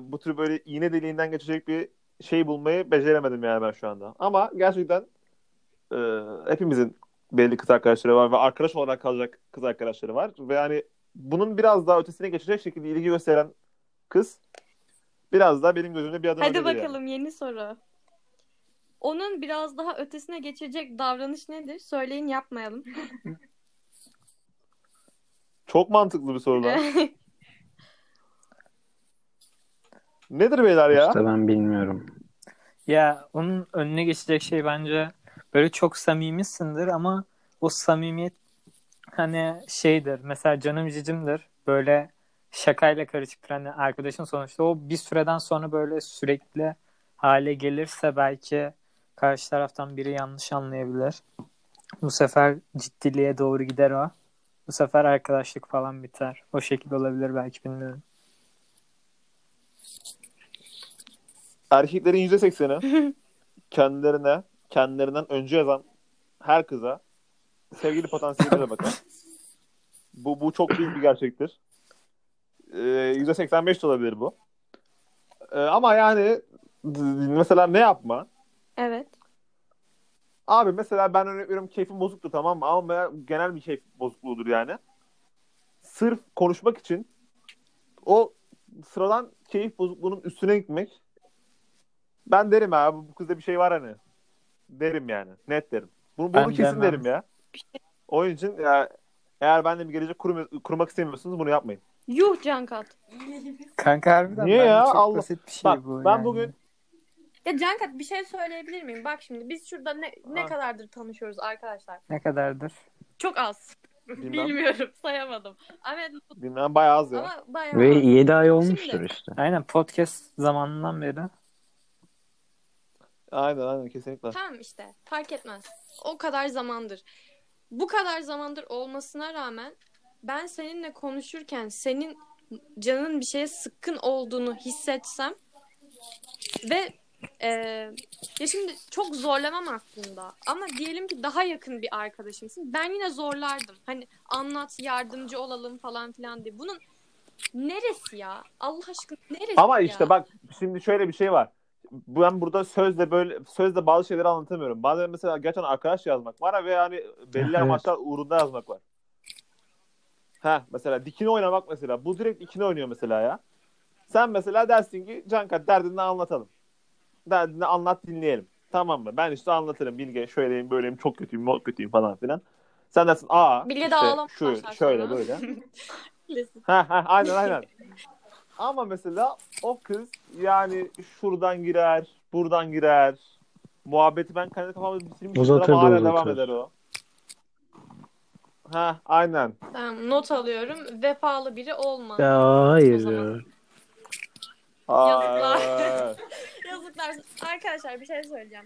bu tür böyle iğne deliğinden geçecek bir şey bulmayı beceremedim yani ben şu anda. Ama gerçekten e, hepimizin belli kız arkadaşları var ve arkadaş olarak kalacak kız arkadaşları var. Ve hani bunun biraz daha ötesine geçecek şekilde ilgi gösteren kız biraz daha benim gözümde bir adım Hadi öndedir yani. bakalım yeni soru. Onun biraz daha ötesine geçecek davranış nedir? Söyleyin yapmayalım. Çok mantıklı bir soru lan. Nedir beyler ya? İşte ben bilmiyorum. Ya onun önüne geçecek şey bence böyle çok samimisindir ama o samimiyet hani şeydir. Mesela canım cicimdir. Böyle şakayla karışıktır. Hani arkadaşın sonuçta o bir süreden sonra böyle sürekli hale gelirse belki karşı taraftan biri yanlış anlayabilir. Bu sefer ciddiliğe doğru gider o. Bu sefer arkadaşlık falan biter. O şekilde olabilir belki bilmiyorum. Erkeklerin %80'i kendilerine, kendilerinden önce yazan her kıza sevgili potansiyeline bakar. Bu, bu çok büyük bir gerçektir. Ee, %85 de olabilir bu. Ee, ama yani mesela ne yapma? evet. Abi mesela ben örnek veriyorum keyfim bozuktur tamam mı? Ama genel bir keyif bozukluğudur yani. Sırf konuşmak için o sıradan keyif bozukluğunun üstüne gitmek ben derim abi bu kızda bir şey var hani. Derim yani. Net derim. Bunu, bunu Ben kesin demem. derim ya. Onun için ya, eğer benimle bir gelecek kurum, kurmak istemiyorsanız bunu yapmayın. Yuh Cankat. Kanka harbiden Niye ya? çok Allah- basit bir şey Bak bu ben yani. bugün Ya Cankat bir şey söyleyebilir miyim? Bak şimdi biz şurada ne, ne Ha. kadardır tanışıyoruz arkadaşlar? Ne kadardır? Çok az. Bilmem. Bilmiyorum sayamadım. Ahmet bilmem bayağı az ya. ama bayağı Ve az. 7 ay olmuştur Şimdi- işte. Aynen podcast zamanından beri. Aynen aynen kesinlikle. Tamam işte fark etmez. O kadar zamandır. Bu kadar zamandır olmasına rağmen ben seninle konuşurken senin canın bir şeye sıkkın olduğunu hissetsem ve e, ya şimdi çok zorlamam aslında ama diyelim ki daha yakın bir arkadaşımsın ben yine zorlardım hani anlat yardımcı olalım falan filan diye bunun neresi ya Allah aşkına neresi Ama ya? işte bak şimdi şöyle bir şey var. Ben burada sözle böyle sözle bazı şeyleri anlatamıyorum. Bazen mesela gerçekten arkadaş yazmak var ve yani belli Evet. amaçlar uğrunda yazmak var. Ha mesela dikine oynamak mesela. Bu direkt dikine oynuyor mesela ya. Sen mesela dersin ki Cankat derdini anlatalım. Derdini anlat dinleyelim. Tamam mı? Ben işte anlatırım. Bilge şöyleyim böyleyim çok kötüyüm çok kötüyüm falan filan. Sen dersin aa Bilge de işte başlar şöyle sonra. böyle. Ha ha aynen aynen. Ama mesela o kız yani şuradan girer, buradan girer. Muhabbeti ben kendi kafamda bitirmişim Uzatır ama da hala devam uzatır. eder o. Ha aynen. Tamam not alıyorum. Vefalı biri olma. Ya hayır ya. Yazıklar. Yazıklar. Arkadaşlar bir şey söyleyeceğim.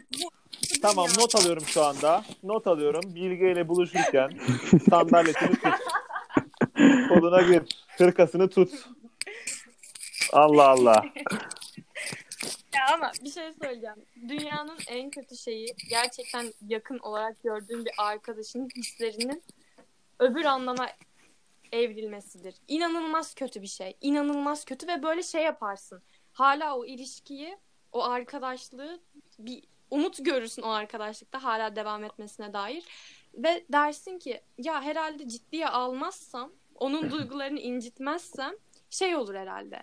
Tamam dünya- not alıyorum şu anda. Not alıyorum. Bilge ile buluşurken sandalyesini tut. Koluna gir. Hırkasını tut. Allah Allah. Ya ama bir şey söyleyeceğim. Dünyanın en kötü şeyi gerçekten yakın olarak gördüğüm bir arkadaşının hislerinin öbür anlama evrilmesidir. İnanılmaz kötü bir şey. İnanılmaz kötü ve böyle şey yaparsın. Hala o ilişkiyi, o arkadaşlığı bir umut görürsün o arkadaşlıkta hala devam etmesine dair. Ve dersin ki ya herhalde ciddiye almazsam, onun duygularını incitmezsem şey olur herhalde.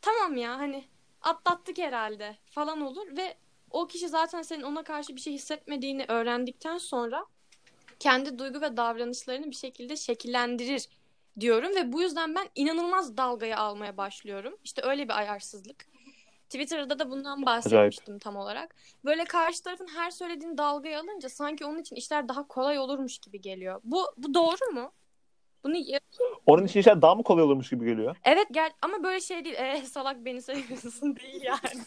Tamam ya hani atlattık herhalde falan olur ve o kişi zaten senin ona karşı bir şey hissetmediğini öğrendikten sonra kendi duygu ve davranışlarını bir şekilde şekillendirir diyorum ve bu yüzden ben inanılmaz dalgaya almaya başlıyorum. İşte öyle bir ayarsızlık. Twitter'da da bundan bahsetmiştim tam olarak. Böyle karşı tarafın her söylediğini dalgaya alınca sanki onun için işler daha kolay olurmuş gibi geliyor. Bu bu doğru mu? Bunu Onun için işler daha mı kolay olurmuş gibi geliyor? evet gel ama böyle şey değil. E, salak beni seviyorsun değil yani.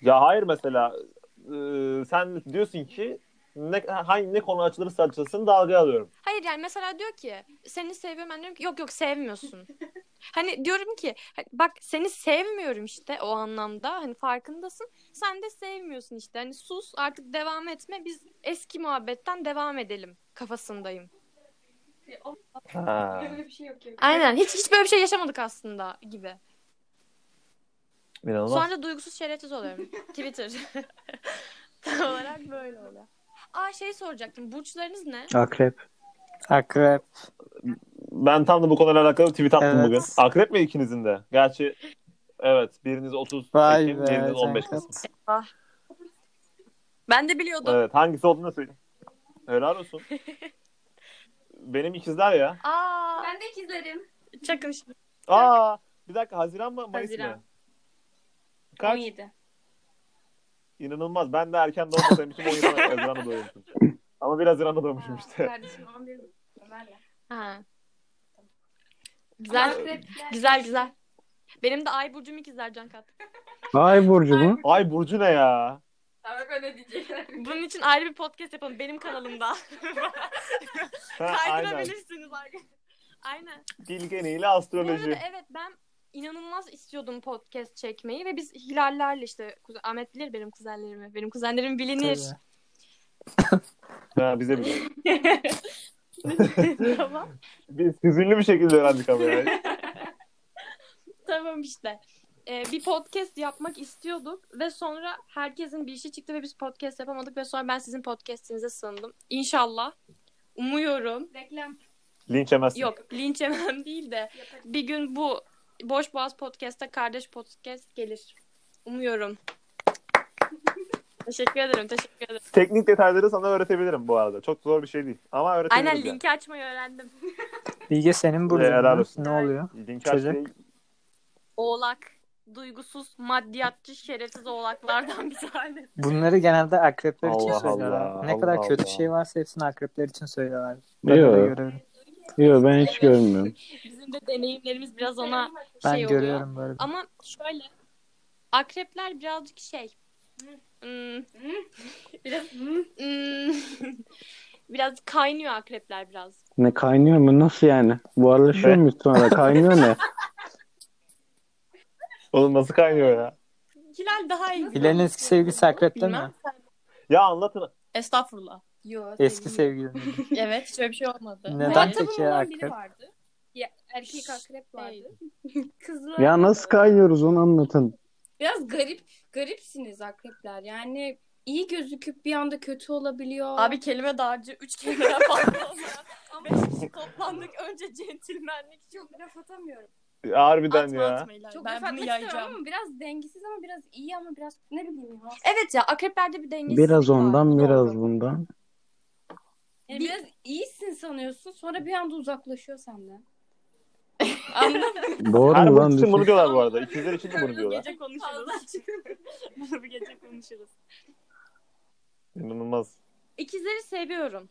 Ya hayır mesela e, sen diyorsun ki ne, hangi ne konu açılırsa açılsın dalga alıyorum. Hayır yani mesela diyor ki seni seviyorum ben diyorum ki yok yok sevmiyorsun. hani diyorum ki hani bak seni sevmiyorum işte o anlamda hani farkındasın. Sen de sevmiyorsun işte hani sus artık devam etme biz eski muhabbetten devam edelim kafasındayım. Ha. Böyle bir şey yok. yok. Aynen hiç hiç böyle bir şey yaşamadık aslında gibi. İnanılmaz. Sonra duygusuz şerefsiz oluyorum. Twitter. Tam olarak böyle oluyor. Aa şey soracaktım. Burçlarınız ne? Akrep. Akrep. Ben tam da bu konuyla alakalı tweet attım Evet. bugün. Akrep mi ikinizin de? Gerçi evet biriniz 30 Vay Ekim, be. biriniz 15 Cenk Kasım. At. Ben de biliyordum. Evet hangisi olduğunu söyleyeyim. Helal olsun. Benim ikizler ya. Aa, Ben de ikizlerim. çakın şimdi. Aa bir dakika Haziran mı Mayıs Haziran. mı? Kaç? 17. İnanılmaz. Ben de erken doğmasaydım için 17 Haziran'da doğmuşum. Ama bir Haziran'da doğmuşum işte. Kardeşim 11 Ömer'le. Ha. Güzel. Akrepler. Güzel güzel. Benim de ay burcum ikizler Cankat. Ay Burcu mu? Ay Burcu ne ya? Ama öyle diyecekler. Bunun için ayrı bir podcast yapalım benim kanalımda. Kaydırabilirsiniz arkadaşlar. Aynen. Bilgeniyle Bu arada astroloji. evet ben inanılmaz istiyordum podcast çekmeyi ve biz hilallerle işte kuzen- Ahmet bilir benim kuzenlerimi. Benim kuzenlerim bilinir. Ha, bize bile. tamam. Biz hüzünlü bir şekilde öğrendik ama yani. Tamam işte. Ee, bir podcast yapmak istiyorduk ve sonra herkesin bir işi çıktı ve biz podcast yapamadık ve sonra ben sizin podcastinize sığındım. İnşallah. Umuyorum. Reklam. Linç yemezsin. Yok linç yemem değil de bir gün bu Boş Boğaz Podcast'ta kardeş podcast gelir. Umuyorum. teşekkür ederim. Teşekkür ederim. Teknik detayları sana öğretebilirim bu arada. Çok zor bir şey değil. Ama öğretebilirim. Aynen yani. linki açmayı öğrendim. Bilge senin mu? olsun. ne oluyor? Link Çocuk. açmayı- Oğlak. Duygusuz, maddiyatçı, şerefsiz oğlaklardan bir tanesi. Bunları genelde akrepler için Allah söylüyorlar. Allah, ne kadar Allah kötü Allah. şey varsa hepsini akrepler için söylüyorlar. Ben Yok. Yok ben hiç görmüyorum. Bizim de deneyimlerimiz biraz ona Ben şey oluyor. görüyorum böyle. Ama şöyle akrepler birazcık şey. Hmm, Biraz hmm, biraz kaynıyor akrepler biraz. Ne kaynıyor mu? Nasıl yani? Buharlaşıyor muyuz sonra? Kaynıyor ne? Oğlum nasıl kaynıyor ya? Hilal daha iyi. Hilal'in eski sevgilisi akrep değil Bilmem. mi? Ya anlatın. Estağfurullah. Yo, Eski sevgilim. sevgilin. Evet şöyle bir şey olmadı. Neden Muhatabım peki olan biri akrep? vardı. Ya, erkek akrep vardı. Kızlar. Ya nasıl kaynıyoruz onu anlatın. Biraz garip, garipsiniz akrepler. Yani iyi gözüküp bir anda kötü olabiliyor. Abi kelime dağarcığı 3 kelimeden fazla 5 kişi toplandık. Önce centilmenlik çok laf atamıyorum. Harbiden atma ya. atma Hilal. Çok Ben bunu yayacağım. ama biraz dengesiz ama biraz iyi ama biraz ne bileyim ya. Evet ya akreplerde bir dengesizlik Biraz var. ondan Bu biraz doğru. bundan. Yani Bir- biraz iyisin sanıyorsun sonra bir anda uzaklaşıyor senden. Anladın mı? Doğru mu lan? için bunu diyorlar bu arada. İkizler için de bunu Bunu diyorlar. gece konuşuruz. Bunu bir gece konuşuruz. İnanılmaz. İkizleri seviyorum.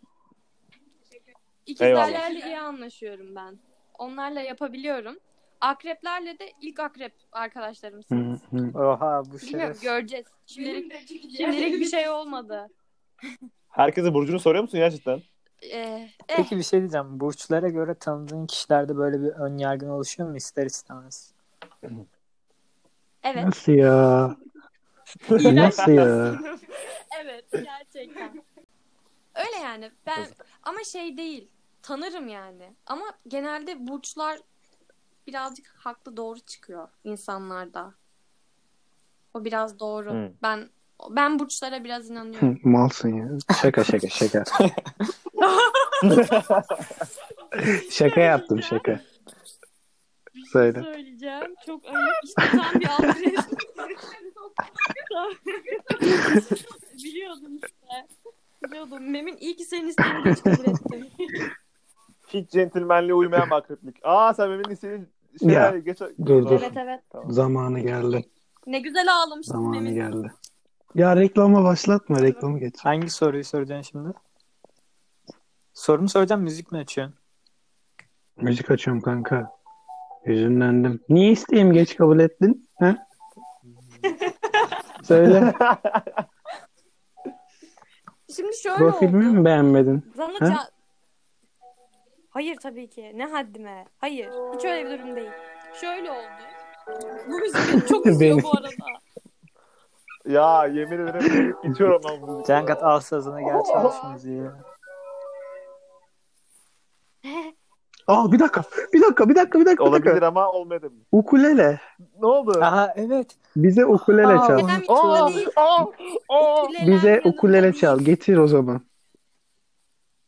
Eyvallah. İkizlerle iyi anlaşıyorum ben. Onlarla yapabiliyorum. Akreplerle de ilk akrep arkadaşlarımsınız. hı. Oha bu Bilmiyorum şeref. göreceğiz. Şimdilik, şimdilik bir şey olmadı. Herkese burcunu soruyor musun gerçekten? Ee, eh, Peki bir şey diyeceğim. Burçlara göre tanıdığın kişilerde böyle bir ön yargın oluşuyor mu ister istemez? evet. Nasıl ya? Nasıl ya? evet gerçekten. Öyle yani. Ben ama şey değil. Tanırım yani. Ama genelde burçlar birazcık haklı doğru çıkıyor insanlarda. O biraz doğru. Hı. Ben ben burçlara biraz inanıyorum. Malsın ya. Şaka şaka şaka. şaka yaptım şaka. Bir şey Söyle. söyleyeceğim. Çok ayıp. İşte tam bir akrep. Biliyordum işte. Biliyordum. Memin iyi ki senin isteğini geç kabul ettim. Hiç centilmenliğe uymayan bir akreplik. Aa sen benim istediğin şey Ya, geç. dur, dur. evet evet. Zamanı geldi. Ne güzel ağlamıştın Zamanı Memin. geldi. Ya reklama başlatma. Reklamı geç. Hangi soruyu soracaksın şimdi? Sorumu soracağım müzik mi açıyorsun? Müzik açıyorum kanka. Hüzünlendim. Niye isteyeyim geç kabul ettin? Ha? Söyle. Şimdi şöyle Profilimi oldu. mi beğenmedin? Sana Ha? Hayır tabii ki. Ne haddime. Hayır. Hiç öyle bir durum değil. Şöyle oldu. Bu müzik beni çok üzüyor bu arada. ya yemin ederim bitiyorum ben bu. Cengat al sazına gel çalış müziği. Aa bir dakika. Bir dakika, bir dakika, bir dakika. bir Olabilir dakika. ama olmayabilir. Ukulele. Ne oldu? Aha evet. Bize ukulele Aa, çal. Aa, aa, aa. Bize ukulele çal. Getir o zaman.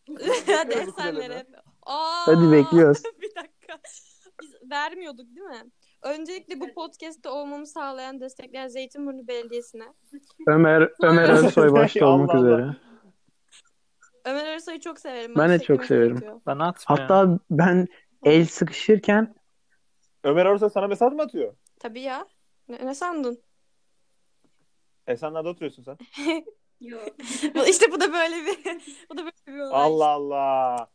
Hadi esenlere. Aa, Hadi bekliyoruz. Bir Biz vermiyorduk değil mi? Öncelikle bu podcast'te olmamı sağlayan destekleyen Zeytinburnu Belediyesi'ne. Ömer Ömer Ersoy başta olmak Allah Allah. üzere. Ömer Arasa'yı çok severim. Ben de çok severim. gerekiyor. Bana. Hatta ben el sıkışırken Ömer Arısoy sana mesaj mı atıyor? Tabii ya. Ne, ne sandın? Esenler'de oturuyorsun sen. Yok. İşte bu da böyle bir bu da böyle bir olay. Allah Allah.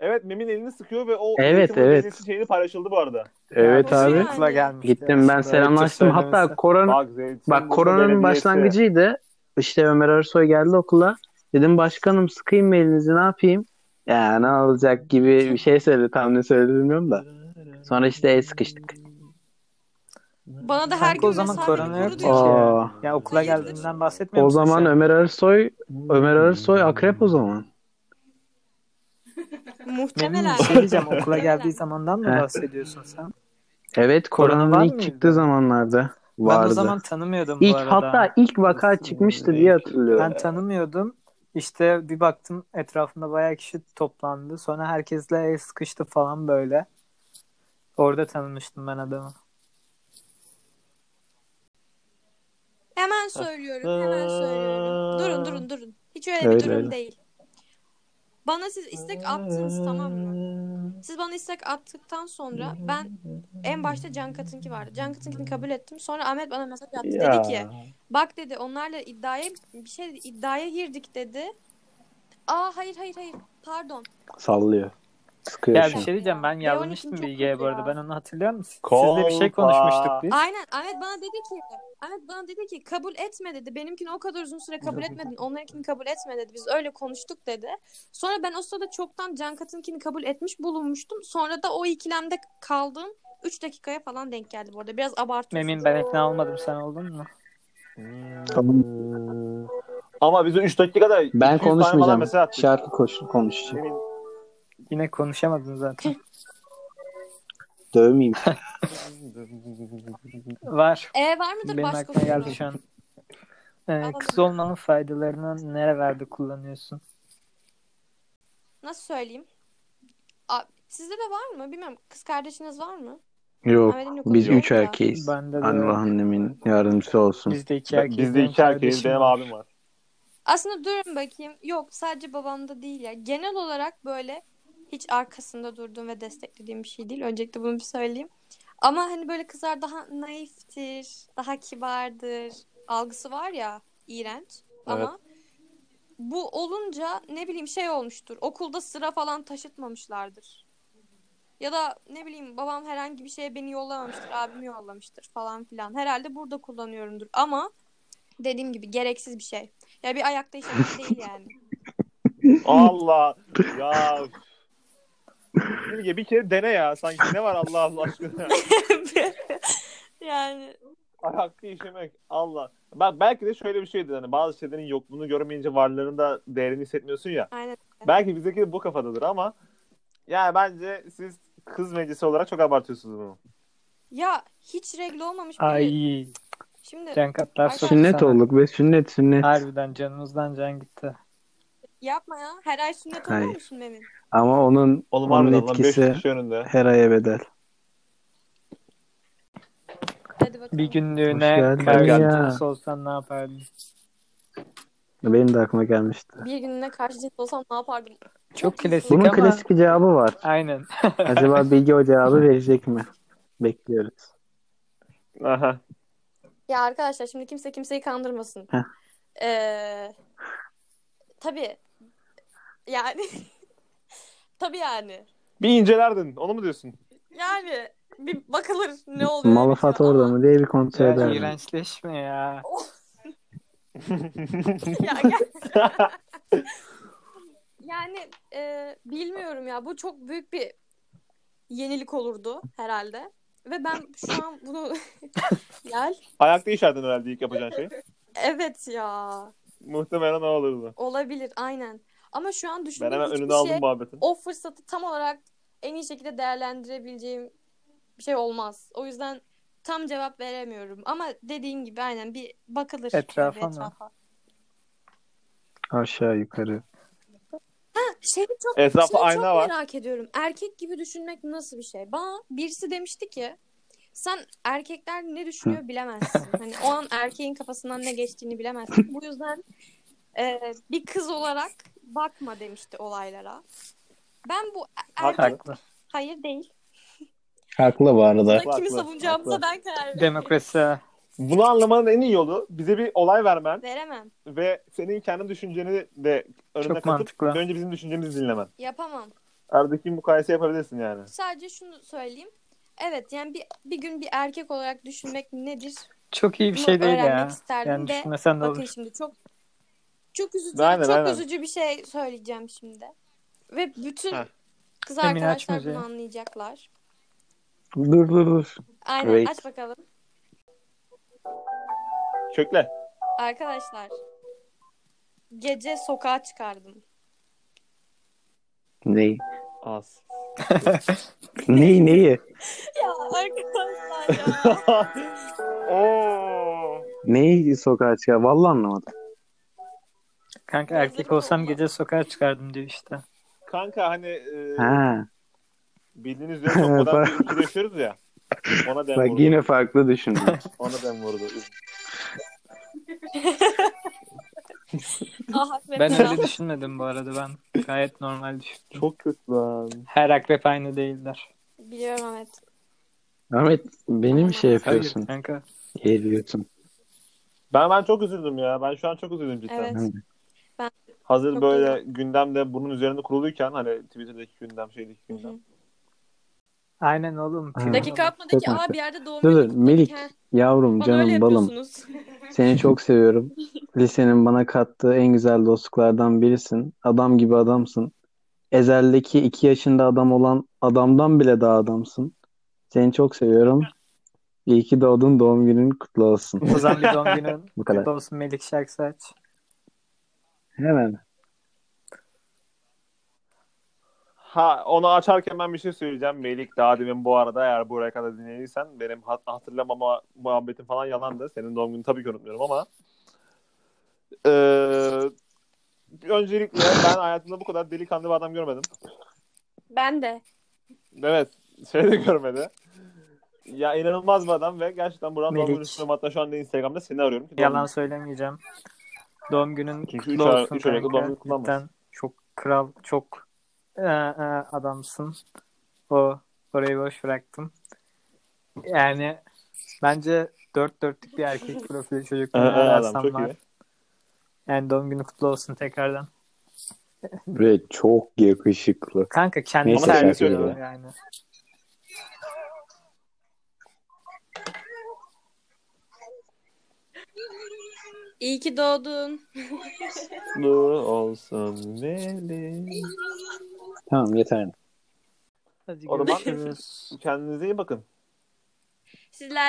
Evet Mem'in elini sıkıyor ve o Evet, evet. Şeyini paylaşıldı bu arada. evet Yani- abi Yani. Okula gelmişti. gittim ben selamlaştım. Ayıptır Hatta korona Bak bak koronanın başlangıcıydı. İşte Ömer Ersoy geldi okula. Dedim başkanım sıkayım mı elinizi ne yapayım? Ya ne olacak gibi bir şey söyledi. Tam ne söyledi bilmiyorum da. Sonra işte el sıkıştık. Bana da her Sanki gün o zaman korona ki. Aa, Ya okula Hayırdır? geldiğinden bahsetmiyor o zaman sen? Ömer Ersoy Ömer Ersoy akrep o zaman. Muhtemelen. Bir şey diyeceğim okula geldiği zamandan mı bahsediyorsun sen? Evet Korona koronanın var ilk mıydı? çıktığı zamanlarda Ben vardı. o zaman tanımıyordum bu İlk arada. hatta ilk vaka çıkmıştı diye hatırlıyorum. Ben tanımıyordum. İşte bir baktım etrafında bayağı kişi toplandı. Sonra herkesle el sıkıştı falan böyle. Orada tanımıştım ben adamı. Hemen söylüyorum, hemen söylüyorum. Durun, durun, durun. Hiç öyle bir Öyle, durum öyle. değil. Bana siz istek attınız tamam mı? Siz bana istek attıktan sonra ben en başta Can Katınki vardı. Can Katınki'ni kabul ettim. Sonra Ahmet bana mesaj attı. Ya. Dedi ki bak dedi onlarla iddiaya bir şey iddiaya girdik dedi. Aa hayır hayır hayır. Pardon. Sallıyor. Sıkıyor Ya şu bir şey diyeceğim ben B12'nin yazmıştım Bilge'ye bu arada. Ben onu hatırlıyor musun? Kolpa. Sizle bir şey konuşmuştuk biz. Aynen Ahmet bana dedi ki Ahmet bana dedi ki kabul etme dedi. Benimkini o kadar uzun süre kabul etmedin. Onlarınkini kabul etme dedi. Biz öyle konuştuk dedi. Sonra ben o sırada çoktan Can Katınki'ni kabul etmiş bulunmuştum. Sonra da o ikilemde kaldığım 3 dakikaya falan denk geldi bu arada. Biraz abartıyorsun. Memin ben ikna olmadım sen oldun mu? Hmm. Ama bize 3 dakikada 200 Ben konuşmayacağım. attık. Şarkı koş konuşacağım. Memin, Yine konuşamadın zaten. Dövmeyeyim. Var. E var mıdır Benim başka aklıma geldi şu an. Ee, kız olmanın faydalarını nerelerde kullanıyorsun? Nasıl söyleyeyim? Aa, sizde de var mı? Bilmiyorum. Kız kardeşiniz var mı? Yok. Biz üç erkeğiz. Bende de Allah annemin yardımcısı olsun. Bizde iki Ben- erkeğiz. Bizde benim iki erkeğiz. Benim abim var. Aslında durun bakayım. Yok sadece babamda değil ya. Genel olarak böyle hiç arkasında durduğum ve desteklediğim bir şey değil. Öncelikle bunu bir söyleyeyim. Ama hani böyle kızlar daha naiftir, daha kibardır. Algısı var ya iğrenç. Ama bu olunca ne bileyim şey olmuştur. Okulda sıra falan taşıtmamışlardır. Ya da ne bileyim babam herhangi bir şeye beni yollamamıştır, abim yollamıştır falan filan. Herhalde burada kullanıyorumdur. Ama dediğim gibi gereksiz bir şey. Ya bir ayakta işemek değil yani. Allah. ya. Bilge bir kere dene ya. Sanki ne var Allah Allah aşkına. yani Ayakta işemek. Allah. Bak belki de şöyle bir şeydir. Hani bazı şeylerin yokluğunu görmeyince varlığının da değerini hissetmiyorsun ya. aynen. Belki bizdeki de bu kafadadır ama yani bence siz kız meclisi olarak çok abartıyorsunuz bunu. Ya hiç regl olmamış biri. Ay Şimdi can katlar Sünnet sana. olduk be sünnet sünnet. Harbiden canımızdan can gitti. yapma ya. Her ay sünnet Hayır. olmuyor musun Memin? Ama onun Oğlum onun harbiden lan 500 etkisi her aya bedel. Hadi bakalım. Bir günlüğüne karşı olsan ne yapardın? Benim de aklıma gelmişti. Bir gününe karşı cins olsam ne yapardım? Çok klasik. Bunun ama klasik bir cevabı var. aynen. Acaba Bilge o cevabı verecek mi? Bekliyoruz. Aha. Ya arkadaşlar şimdi kimse kimseyi kandırmasın. Heh. Ee, tabii. Yani tabii yani. Bir incelerdin. Onu mu diyorsun? Yani bir bakılır ne oluyor. Malafat orada mı diye bir kontrol Ya ederdim. iğrençleşme ya. Ya gel- yani e, bilmiyorum ya bu çok büyük bir yenilik olurdu herhalde. Ve ben şu an bunu gel. Ayakta işerdin herhalde ilk yapacağın şey. Evet ya. Muhtemelen o olurdu. Olabilir aynen. Ama şu an Ben düşündüğüm hemen hiçbir önüne aldım şey muhabbetin. o fırsatı tam olarak en iyi şekilde değerlendirebileceğim bir şey olmaz. O yüzden tam cevap veremiyorum. Ama dediğim gibi aynen bir bakılır. Etrafa mı? etrafa. Aşağı yukarı. Şeyi çok, Etrafta şeyi ayna çok var. merak ediyorum. Erkek gibi düşünmek nasıl bir şey? Bana birisi demişti ki sen erkekler ne düşünüyor bilemezsin. Hani o an erkeğin kafasından ne geçtiğini bilemezsin. Bu yüzden e, bir kız olarak bakma demişti olaylara. Ben bu erkek... Haklı. Hayır değil. Haklı bu arada. Buna kimi Haklı, savunacağımıza haklı. ben karar veririm. Demokrasi. Bunu anlamanın en iyi yolu bize bir olay vermen Veremem. ve senin kendi düşünceni de önüne Çok katıp mantıklı. önce bizim düşüncemizi dinlemen. Yapamam. Aradaki mukayese yapabilirsin yani. Sadece şunu söyleyeyim. Evet yani bir, bir gün bir erkek olarak düşünmek nedir? Çok iyi bir Bunu şey değil ya. isterdim Yani düşünmesen de Bakın olur. şimdi çok çok üzücü Aynen, çok aynen. üzücü bir şey söyleyeceğim şimdi. Ve bütün Heh. kız aç arkadaşlar bunu anlayacaklar. Dur dur dur. Aynen Wait. aç bakalım. Kökle. Arkadaşlar gece sokağa çıkardım. Ney? Az. Ney neyi? Ya arkadaşlar ya. Oo. Neyi sokağa çıkar? Vallahi anlamadım. Kanka erkek olsam gece sokağa çıkardım diyor işte. Kanka hani e, Ha. bildiğiniz üzere çok modern bir ya. Ona dem Bak vurdu. yine farklı düşündüm. Ona dem vurdu. Ah, Ben öyle düşünmedim bu arada. Ben gayet normal düşündüm. Çok kötü lan. Her akrep aynı değiller. Biliyorum evet. Ahmet benim şey yapıyorsun. Hayır kanka. Geliyorsun. Ben ben çok üzüldüm ya. Ben şu an çok üzüldüm cidden. Evet. Hazır Çok böyle güzel. gündemde bunun üzerinde kuruluyken hani Twitter'daki gündem şeydeki Hı gündem. hı. Aynen oğlum. Ha. Dakika atmadı ki aa bir yerde doğum Dur günü dur kutladık. Melik yavrum Bana canım balım. Seni çok seviyorum. Lisenin bana kattığı en güzel dostluklardan birisin. Adam gibi adamsın. Ezel'deki iki yaşında adam olan adamdan bile daha adamsın. Seni çok seviyorum. İyi ki doğdun doğum günün kutlu olsun. O zaman bir doğum günün Bu kadar. kutlu olsun Melik şarkısı aç. Hemen. Ha onu açarken ben bir şey söyleyeceğim. Melik daha demin bu arada eğer buraya kadar dinlediysen benim hat- hatırlamama muhabbetim falan yalandı. Senin doğum gününü tabii ki unutmuyorum ama eee, öncelikle ben hayatımda bu kadar delikanlı bir adam görmedim. Ben de. Evet. Şey de görmedi. Ya inanılmaz bir adam ve gerçekten buradan doğum Melik. günü. Hatta şu anda Instagram'da seni arıyorum. Ki doğum Yalan günü- söylemeyeceğim. Doğum günün Çünkü kutlu üç olsun üç kanka. doğum günü kutlanmaz. Cidden çok kral, çok e, e, adamsın. O orayı boş bıraktım. Yani bence dört dörtlük bir erkek profili çocukluğunu Ee, adam çok iyi. Yani doğum günü kutlu olsun tekrardan. Ve çok yakışıklı. Kanka kendi Neyse, şarkı yani. İyi ki doğdun. Kutlu olsun Melik. Tamam yeter. Hadi O zaman- görüşürüz. Kendinize iyi bakın. Sizler